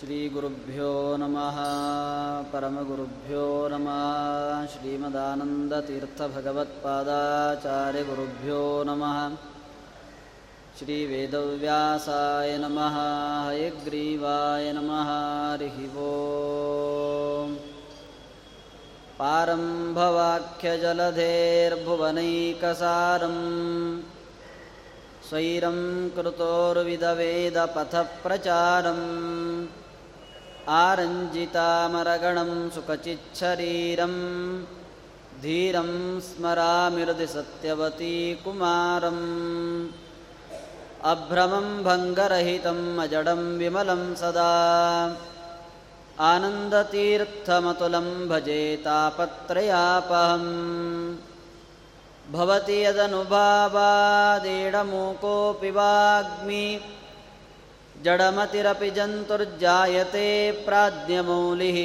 श्रीगुरुभ्यो नमः परमगुरुभ्यो नमः श्रीमदानन्दतीर्थभगवत्पादाचार्यगुरुभ्यो नमः श्रीवेदव्यासाय नमः हयग्रीवाय नमः हरिः ओम् पारम्भवाख्यजलधेर्भुवनैकसारम् स्वैरं कृतोर्विदवेदपथप्रचारम् आरञ्जितामरगणं सुखचिच्छरीरं धीरं स्मरामिरुदि सत्यवती कुमारम् अभ्रमं भङ्गरहितम् अजडं विमलं सदा आनन्दतीर्थमतुलं भजे तापत्रयापहम् भवति यदनुभावादेडमूकोऽपि वाग्मि जडमतिरपि जन्तुर्जायते प्राज्ञमौलिः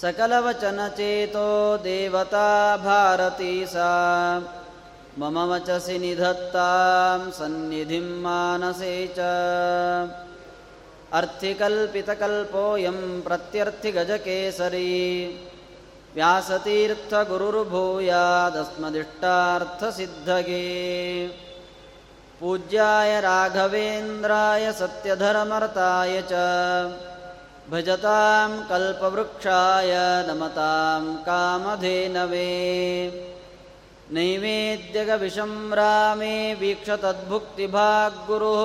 सकलवचनचेतो देवता भारती सा मम वचसि निधत्तां सन्निधिं मानसे च अर्थिकल्पितकल्पोऽयं प्रत्यर्थिगजकेसरी व्यासतीर्थगुरुर्भूयादस्मदिष्टार्थसिद्धगे पूज्याय राघवेन्द्राय सत्यधर्मर्ताय च भजतां कल्पवृक्षाय नमतां कामधेनवे। नैवेद्यगविषं रामे वीक्षतद्भुक्तिभाग्गुरुः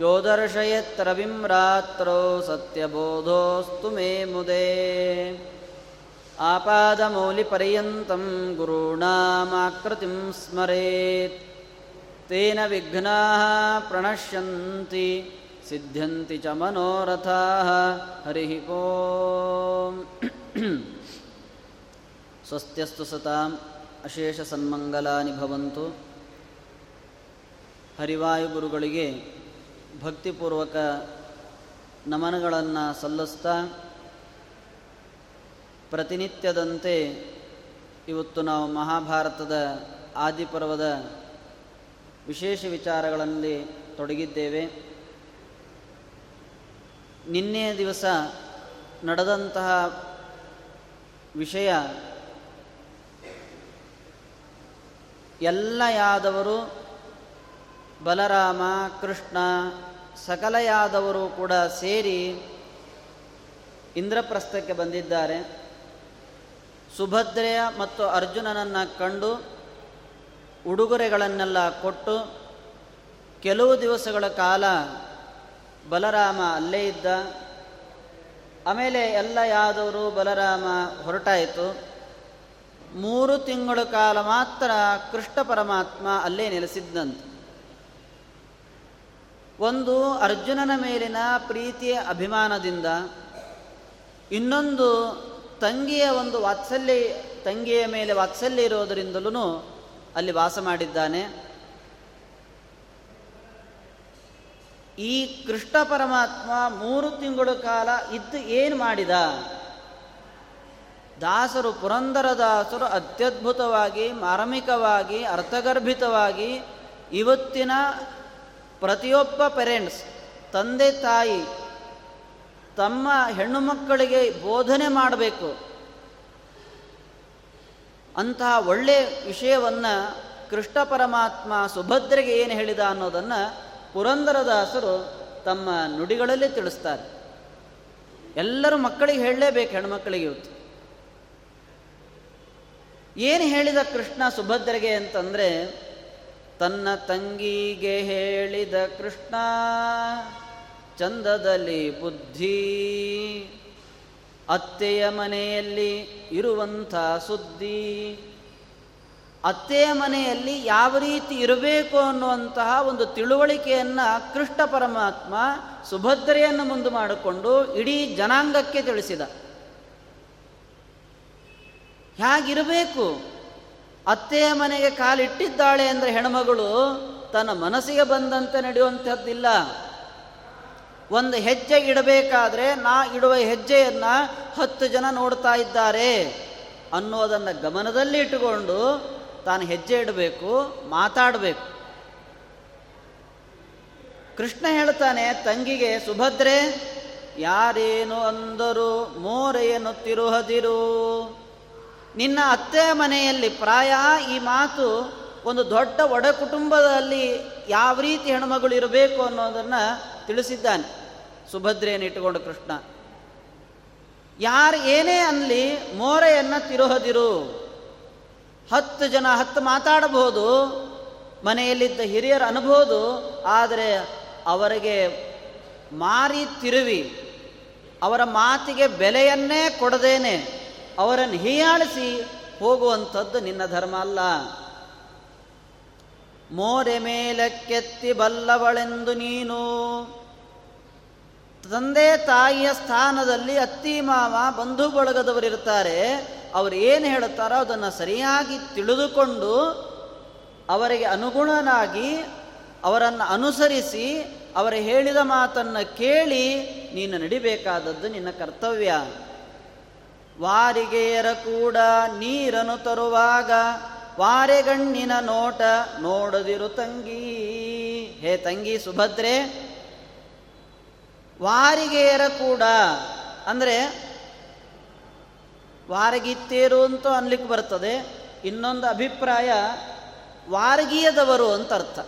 यो दर्शयत्रविं रात्रौ सत्यबोधोऽस्तु मे मुदे। आपादमौलिपर्यन्तं गुरूणामाकृतिं स्मरेत् ತೇನ ವಿಘ್ನಾ ಪ್ರಣಶ್ಯಂತಿ ಸಿದ್ಧಂತಿ ಚ ಮನೋರಥಾ ಹರಿ ಓಂ. ಸ್ವಸ್ತ್ಯಸ್ತು ಸತಾಂ ಅಶೇಷ ಸನ್ಮಂಗಲಾನಿ ಭವಂತು. ಹರಿವಾಯುಗುರುಗಳಿಗೆ ಭಕ್ತಿಪೂರ್ವಕ ನಮನಗಳನ್ನು ಸಲ್ಲಿಸ್ತಾ ಪ್ರತಿನಿತ್ಯದಂತೆ ಇವತ್ತು ನಾವು ಮಹಾಭಾರತದ ಆದಿಪರ್ವದ ವಿಶೇಷ ವಿಚಾರಗಳಲ್ಲಿ ತೊಡಗಿದ್ದೇವೆ. ನಿನ್ನೆ ದಿವಸ ನಡೆದಂತಹ ವಿಷಯ ಎಲ್ಲ ಯಾದವರು ಬಲರಾಮ, ಕೃಷ್ಣ, ಸಕಲ ಯಾದವರು ಕೂಡ ಸೇರಿ ಇಂದ್ರಪ್ರಸ್ಥಕ್ಕೆ ಬಂದಿದ್ದಾರೆ. ಸುಭದ್ರೆಯ ಮತ್ತು ಅರ್ಜುನನನ್ನು ಕಂಡು ಉಡುಗೊರೆಗಳನ್ನೆಲ್ಲ ಕೊಟ್ಟು ಕೆಲವು ದಿವಸಗಳ ಕಾಲ ಬಲರಾಮ ಅಲ್ಲೇ ಇದ್ದ. ಆಮೇಲೆ ಎಲ್ಲ ಯಾದವರು ಬಲರಾಮ ಹೊರಟಾಯಿತು. ಮೂರು ತಿಂಗಳ ಕಾಲ ಮಾತ್ರ ಕೃಷ್ಣ ಪರಮಾತ್ಮ ಅಲ್ಲೇ ನೆಲೆಸಿದ್ದಂತೆ. ಒಂದು ಅರ್ಜುನನ ಮೇಲಿನ ಪ್ರೀತಿಯ ಅಭಿಮಾನದಿಂದ, ಇನ್ನೊಂದು ತಂಗಿಯ ಒಂದು ವಾತ್ಸಲ್ಯ, ತಂಗಿಯ ಮೇಲೆ ವಾತ್ಸಲ್ಯ ಇರೋದರಿಂದಲೂ ಅಲ್ಲಿ ವಾಸ ಮಾಡಿದ್ದಾನೆ. ಈ ಕೃಷ್ಣ ಪರಮಾತ್ಮ ಮೂರು ತಿಂಗಳ ಕಾಲ ಇದ್ದು ಏನು ಮಾಡಿದ? ದಾಸರು, ಪುರಂದರ ದಾಸರು ಅತ್ಯದ್ಭುತವಾಗಿ, ಮಾರ್ಮಿಕವಾಗಿ, ಅರ್ಥಗರ್ಭಿತವಾಗಿ ಇವತ್ತಿನ ಪ್ರತಿಯೊಬ್ಬ ಪೇರೆಂಟ್ಸ್ ತಂದೆ ತಾಯಿ, ತಮ್ಮ ಹೆಣ್ಣು ಮಕ್ಕಳಿಗೆ ಬೋಧನೆ ಮಾಡಬೇಕು. ಅಂತಹ ಒಳ್ಳೆಯ ವಿಷಯವನ್ನು ಕೃಷ್ಣ ಪರಮಾತ್ಮ ಸುಭದ್ರೆಗೆ ಏನು ಹೇಳಿದ ಅನ್ನೋದನ್ನು ಪುರಂದರದಾಸರು ತಮ್ಮ ನುಡಿಗಳಲ್ಲಿ ತಿಳಿಸ್ತಾರೆ. ಎಲ್ಲರೂ ಮಕ್ಕಳಿಗೆ ಹೇಳಲೇಬೇಕು ಹೆಣ್ಮಕ್ಕಳಿಗೆ ಇವತ್ತು. ಏನು ಹೇಳಿದ ಕೃಷ್ಣ ಸುಭದ್ರೆಗೆ ಅಂತಂದರೆ, ತನ್ನ ತಂಗಿಗೆ ಹೇಳಿದ ಕೃಷ್ಣ, ಚಂದದಲ್ಲಿ ಬುದ್ಧಿ ಅತ್ತೆಯ ಮನೆಯಲ್ಲಿ ಇರುವಂಥ ಸುದ್ದಿ, ಅತ್ತೆಯ ಮನೆಯಲ್ಲಿ ಯಾವ ರೀತಿ ಇರಬೇಕು ಅನ್ನುವಂತಹ ಒಂದು ತಿಳುವಳಿಕೆಯನ್ನು ಕೃಷ್ಣ ಪರಮಾತ್ಮ ಸುಭದ್ರೆಯನ್ನು ಮುಂದೆ ಮಾಡಿಕೊಂಡು ಇಡೀ ಜನಾಂಗಕ್ಕೆ ತಿಳಿಸಿದ. ಹೇಗಿರಬೇಕು? ಅತ್ತೆಯ ಮನೆಗೆ ಕಾಲಿಟ್ಟಿದ್ದಾಳೆ ಅಂದರೆ ಹೆಣ್ಮಗಳು ತನ್ನ ಮನಸ್ಸಿಗೆ ಬಂದಂತೆ ನಡೆಯುವಂಥದ್ದಿಲ್ಲ. ಒಂದು ಹೆಜ್ಜೆ ಇಡಬೇಕಾದ್ರೆ ನಾ ಇಡುವ ಹೆಜ್ಜೆಯನ್ನು ಹತ್ತು ಜನ ನೋಡ್ತಾ ಇದ್ದಾರೆ ಅನ್ನೋದನ್ನು ಗಮನದಲ್ಲಿ ಇಟ್ಟುಕೊಂಡು ತಾನು ಹೆಜ್ಜೆ ಇಡಬೇಕು, ಮಾತಾಡಬೇಕು. ಕೃಷ್ಣ ಹೇಳ್ತಾನೆ, ತಂಗಿಗೆ ಸುಭದ್ರೆ, ಯಾರೇನು ಅಂದರು ಮೋರೆಯನ್ನು ತಿರುಹದಿರು. ನಿನ್ನ ಅತ್ತೆ ಮನೆಯಲ್ಲಿ ಪ್ರಾಯ ಈ ಮಾತು ಒಂದು ದೊಡ್ಡ ಒಡ ಕುಟುಂಬದಲ್ಲಿ ಯಾವ ರೀತಿ ಹೆಣ್ಮಗಳು ಇರಬೇಕು ಅನ್ನೋದನ್ನು ತಿಳಿಸಿದ್ದಾನೆ. ಸುಭದ್ರೆಯನ್ನು ಇಟ್ಟುಕೊಂಡು ಕೃಷ್ಣ, ಯಾರು ಏನೇ ಅನ್ಲಿ ಮೋರೆಯನ್ನು ತಿರುಹದಿರು. ಹತ್ತು ಜನ ಹತ್ತು ಮಾತಾಡಬಹುದು, ಮನೆಯಲ್ಲಿದ್ದ ಹಿರಿಯರು ಅನ್ಬೋದು, ಆದರೆ ಅವರಿಗೆ ಮಾರಿ ತಿರುವಿ, ಅವರ ಮಾತಿಗೆ ಬೆಲೆಯನ್ನೇ ಕೊಡದೇನೆ, ಅವರನ್ನು ಹೀಯಾಳಿಸಿ ಹೋಗುವಂಥದ್ದು ನಿನ್ನ ಧರ್ಮ ಅಲ್ಲ. ಮೋರೆ ಮೇಲಕ್ಕೆತ್ತಿ ಬಲ್ಲವಳೆಂದು ನೀನು. ತಂದೆ ತಾಯಿಯ ಸ್ಥಾನದಲ್ಲಿ ಅತ್ತಿ ಮಾವ ಬಂಧು ಬಳಗದವರಿರ್ತಾರೆ ಅವರು ಏನು ಹೇಳುತ್ತಾರೋ ಅದನ್ನು ಸರಿಯಾಗಿ ತಿಳಿದುಕೊಂಡು ಅವರಿಗೆ ಅನುಗುಣನಾಗಿ ಅವರನ್ನು ಅನುಸರಿಸಿ ಅವರ ಹೇಳಿದ ಮಾತನ್ನು ಕೇಳಿ ನೀನು ನಡಿಬೇಕಾದದ್ದು ನಿನ್ನ ಕರ್ತವ್ಯ. ವಾರಿಗೆಯರ ಕೂಡ ನೀರನ್ನು ತರುವಾಗ ವಾರೆಗಣ್ಣಿನ ನೋಟ ನೋಡದಿರು ತಂಗಿ. ಹೇ ತಂಗಿ ಸುಭದ್ರೆ ವಾರಿಗೆಯರ ಕೂಡ, ಅಂದರೆ ವಾರಗಿತ್ತೇರು ಅಂತ ಅನ್ಲಿಕ್ಕೆ ಬರ್ತದೆ. ಇನ್ನೊಂದು ಅಭಿಪ್ರಾಯ, ವಾರಗೀಯದವರು ಅಂತ ಅರ್ಥ.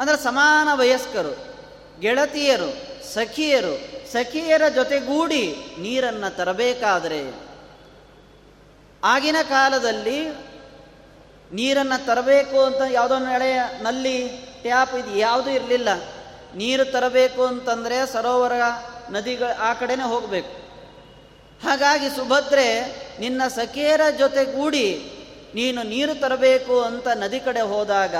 ಅಂದರೆ ಸಮಾನ ವಯಸ್ಕರು, ಗೆಳತಿಯರು, ಸಖಿಯರು, ಸಖಿಯರ ಜೊತೆಗೂಡಿ ನೀರನ್ನು ತರಬೇಕಾದರೆ, ಆಗಿನ ಕಾಲದಲ್ಲಿ ನೀರನ್ನು ತರಬೇಕು ಅಂತ ಯಾವುದೋ ನೆಳೆಯ ನಲ್ಲಿ ಟ್ಯಾಪ್ ಇದು ಯಾವುದೂ ಇರಲಿಲ್ಲ. ನೀರು ತರಬೇಕು ಅಂತಂದರೆ ಸರೋವರ ನದಿಗಳ ಆ ಕಡೆನೇ ಹೋಗಬೇಕು. ಹಾಗಾಗಿ ಸುಭದ್ರೆ, ನಿನ್ನ ಸಖಿಯರ ಜೊತೆಗೂಡಿ ನೀನು ನೀರು ತರಬೇಕು ಅಂತ ನದಿ ಕಡೆ ಹೋದಾಗ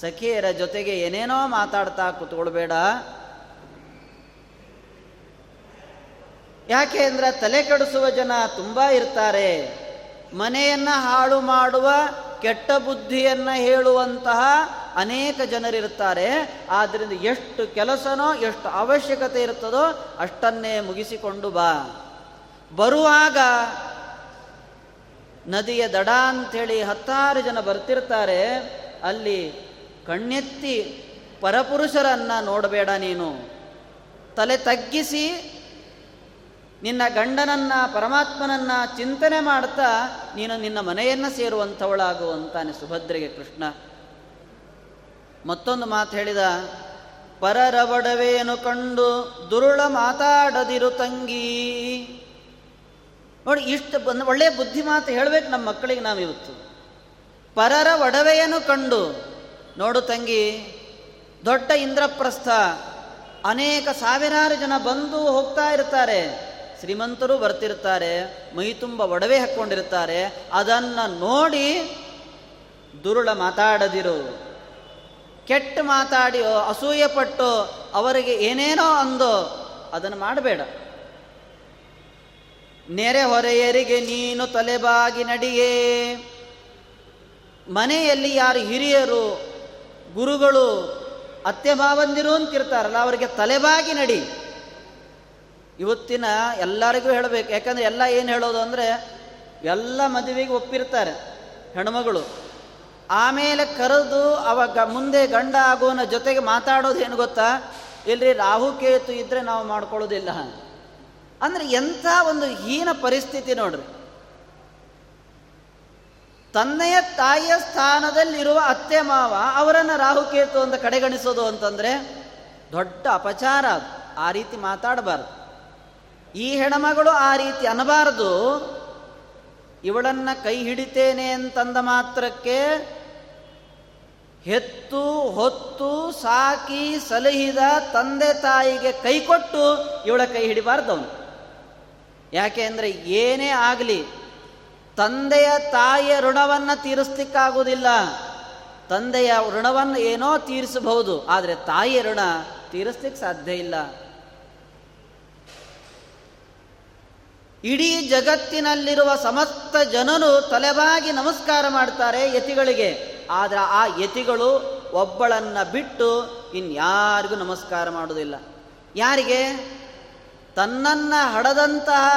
ಸಖಿಯರ ಜೊತೆಗೆ ಏನೇನೋ ಮಾತಾಡ್ತಾ ಕೂತ್ಕೊಳ್ಬೇಡ. ಯಾಕೆ ಅಂದರೆ ತಲೆ ಕೆಡಿಸುವ ಜನ ತುಂಬ ಇರ್ತಾರೆ. ಮನೆಯನ್ನು ಹಾಳು ಮಾಡುವ ಕೆಟ್ಟ ಬುದ್ಧಿಯನ್ನು ಹೇಳುವಂತಹ ಅನೇಕ ಜನರಿರ್ತಾರೆ ಆದ್ದರಿಂದ ಎಷ್ಟು ಕೆಲಸನೋ ಎಷ್ಟು ಅವಶ್ಯಕತೆ ಇರ್ತದೋ ಅಷ್ಟನ್ನೇ ಮುಗಿಸಿಕೊಂಡು ಬಾ. ಬರುವಾಗ ನದಿಯ ದಡ ಅಂಥೇಳಿ ಹತ್ತಾರು ಜನ ಬರ್ತಿರ್ತಾರೆ. ಅಲ್ಲಿ ಕಣ್ಣೆತ್ತಿ ಪರಪುರುಷರನ್ನು ನೋಡಬೇಡ ನೀನು. ತಲೆ ತಗ್ಗಿಸಿ ನಿನ್ನ ಗಂಡನನ್ನ, ಪರಮಾತ್ಮನನ್ನ ಚಿಂತನೆ ಮಾಡ್ತಾ ನೀನು ನಿನ್ನ ಮನೆಯನ್ನು ಸೇರುವಂಥವಳಾಗು ಅಂತಾನೆ ಸುಭದ್ರೆಗೆ ಕೃಷ್ಣ. ಮತ್ತೊಂದು ಮಾತು ಹೇಳಿದ ಪರರ ಒಡವೆಯನ್ನು ಕಂಡು ದುರುಳ ಮಾತಾಡದಿರು ತಂಗಿ. ನೋಡಿ, ಇಷ್ಟು ಒಳ್ಳೆಯ ಬುದ್ಧಿ ಮಾತು ಹೇಳಬೇಕು ನಮ್ಮ ಮಕ್ಕಳಿಗೆ ನಾವು ಇವತ್ತು ಪರರ ಒಡವೆಯನ್ನು ಕಂಡು, ನೋಡು ತಂಗಿ, ದೊಡ್ಡ ಇಂದ್ರಪ್ರಸ್ಥ, ಅನೇಕ ಸಾವಿರಾರು ಜನ ಬಂದು ಹೋಗ್ತಾ ಇರ್ತಾರೆ. ಶ್ರೀಮಂತರು ಬರ್ತಿರ್ತಾರೆ, ಮೈ ತುಂಬ ಒಡವೆ ಹಾಕ್ಕೊಂಡಿರ್ತಾರೆ, ಅದನ್ನು ನೋಡಿ ದುರುಳ ಮಾತಾಡದಿರು. ಕೆಟ್ಟ ಮಾತಾಡಿ ಅಸೂಯೆ ಪಟ್ಟು, ಅವರಿಗೆ ಏನೇನೋ ಅಂದು, ಅದನ್ನು ಮಾಡಬೇಡ. ನೆರೆ ಹೊರೆಯರಿಗೆ ನೀನು ತಲೆಬಾಗಿ ನಡಿಯೇ. ಮನೆಯಲ್ಲಿ ಯಾರು ಹಿರಿಯರು, ಗುರುಗಳು ಅತ್ತೆ ಅಂತ ಅಂತಿರ್ತಾರಲ್ಲ, ಅವರಿಗೆ ತಲೆಬಾಗಿ ನಡಿ. ಇವತ್ತಿನ ಎಲ್ಲರಿಗೂ ಹೇಳಬೇಕು. ಯಾಕಂದರೆ ಎಲ್ಲ ಏನು ಹೇಳೋದು ಅಂದರೆ, ಎಲ್ಲ ಮದುವೆಗೆ ಒಪ್ಪಿರ್ತಾರೆ ಹೆಣ್ಮಗಳು. ಆಮೇಲೆ ಕರೆದು ಅವಾಗ ಮುಂದೆ ಗಂಡ ಆಗೋನ ಜೊತೆಗೆ ಮಾತಾಡೋದು ಏನು ಗೊತ್ತಾ? ಇಲ್ರಿ ರಾಹುಕೇತು ಇದ್ದರೆ ನಾವು ಮಾಡ್ಕೊಳ್ಳೋದಿಲ್ಲ. ಅಂದರೆ ಎಂಥ ಒಂದು ಹೀನ ಪರಿಸ್ಥಿತಿ ನೋಡ್ರಿ. ತಂದೆಯ ತಾಯಿಯ ಸ್ಥಾನದಲ್ಲಿರುವ ಅತ್ತೆ ಮಾವ ಅವರನ್ನು ರಾಹುಕೇತು ಅಂತ ಕಡೆಗಣಿಸೋದು ಅಂತಂದರೆ ದೊಡ್ಡ ಅಪಚಾರ ಅದು. ಆ ರೀತಿ ಮಾತಾಡಬಾರ್ದು. ಈ ಹೆಣಮಗಳು ಆ ರೀತಿ ಅನ್ನಬಾರದು. ಇವಳನ್ನು ಕೈ ಹಿಡಿತೇನೆ ಅಂತಂದ ಮಾತ್ರಕ್ಕೆ ಹೆತ್ತು, ಹೊತ್ತು, ಸಾಕಿ, ಸಲಹಿದ ತಂದೆ ತಾಯಿಗೆ ಕೈ ಕೊಟ್ಟು ಇವಳ ಕೈ ಹಿಡಿಬಾರ್ದು ಅವನು ಯಾಕೆ ಅಂದರೆ ಏನೇ ಆಗಲಿ ತಂದೆಯ ತಾಯಿಯ ಋಣವನ್ನು ತೀರಿಸ್ಲಿಕ್ಕಾಗುವುದಿಲ್ಲ. ತಂದೆಯ ಋಣವನ್ನು ಏನೋ ತೀರಿಸಬಹುದು, ಆದರೆ ತಾಯಿಯ ಋಣ ತೀರಿಸ್ಲಿಕ್ಕೆ ಸಾಧ್ಯ ಇಲ್ಲ. ಇಡೀ ಜಗತ್ತಿನಲ್ಲಿರುವ ಸಮಸ್ತ ಜನರು ತಲೆಬಾಗಿ ನಮಸ್ಕಾರ ಮಾಡ್ತಾರೆ ಯತಿಗಳಿಗೆ. ಆದರೆ ಆ ಯತಿಗಳು ಒಬ್ಬಳನ್ನ ಬಿಟ್ಟು ಇನ್ಯಾರಿಗೂ ನಮಸ್ಕಾರ ಮಾಡುವುದಿಲ್ಲ. ಯಾರಿಗೆ? ತನ್ನನ್ನು ಹಡದಂತಹ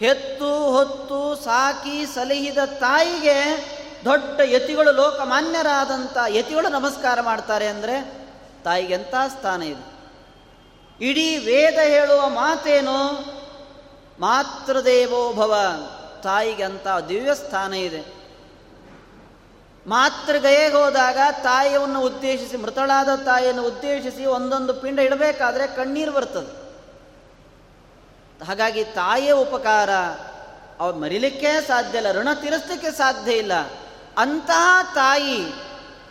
ಹೆತ್ತು, ಹೊತ್ತು, ಸಾಕಿ, ಸಲಹಿದ ತಾಯಿಗೆ ದೊಡ್ಡ ಯತಿಗಳು ಲೋಕಮಾನ್ಯರಾದಂಥ ಯತಿಗಳು ನಮಸ್ಕಾರ ಮಾಡ್ತಾರೆ ಅಂದರೆ ತಾಯಿಗೆ ಎಂಥ ಸ್ಥಾನ ಇದೆ? ಇಡೀ ವೇದ ಹೇಳುವ ಮಾತೇನು? ಮಾತೃದೇವೋಭವ ತಾಯಿಗೆ ಅಂತ ದಿವ್ಯ ಸ್ಥಾನ ಇದೆ. ಮಾತೃಗಯೆಗೆ ಹೋದಾಗ ತಾಯಿಯನ್ನು ಉದ್ದೇಶಿಸಿ, ಮೃತಳಾದ ತಾಯಿಯನ್ನು ಉದ್ದೇಶಿಸಿ ಒಂದೊಂದು ಪಿಂಡ ಇಡಬೇಕಾದ್ರೆ ಕಣ್ಣೀರು ಬರ್ತದೆ. ಹಾಗಾಗಿ ತಾಯಿಯ ಉಪಕಾರ ಅವ್ರು ಮರಿಲಿಕ್ಕೆ ಸಾಧ್ಯ ಇಲ್ಲ, ಋಣ ತೀರಿಸಲಿಕ್ಕೆ ಸಾಧ್ಯ ಇಲ್ಲ. ಅಂತಹ ತಾಯಿ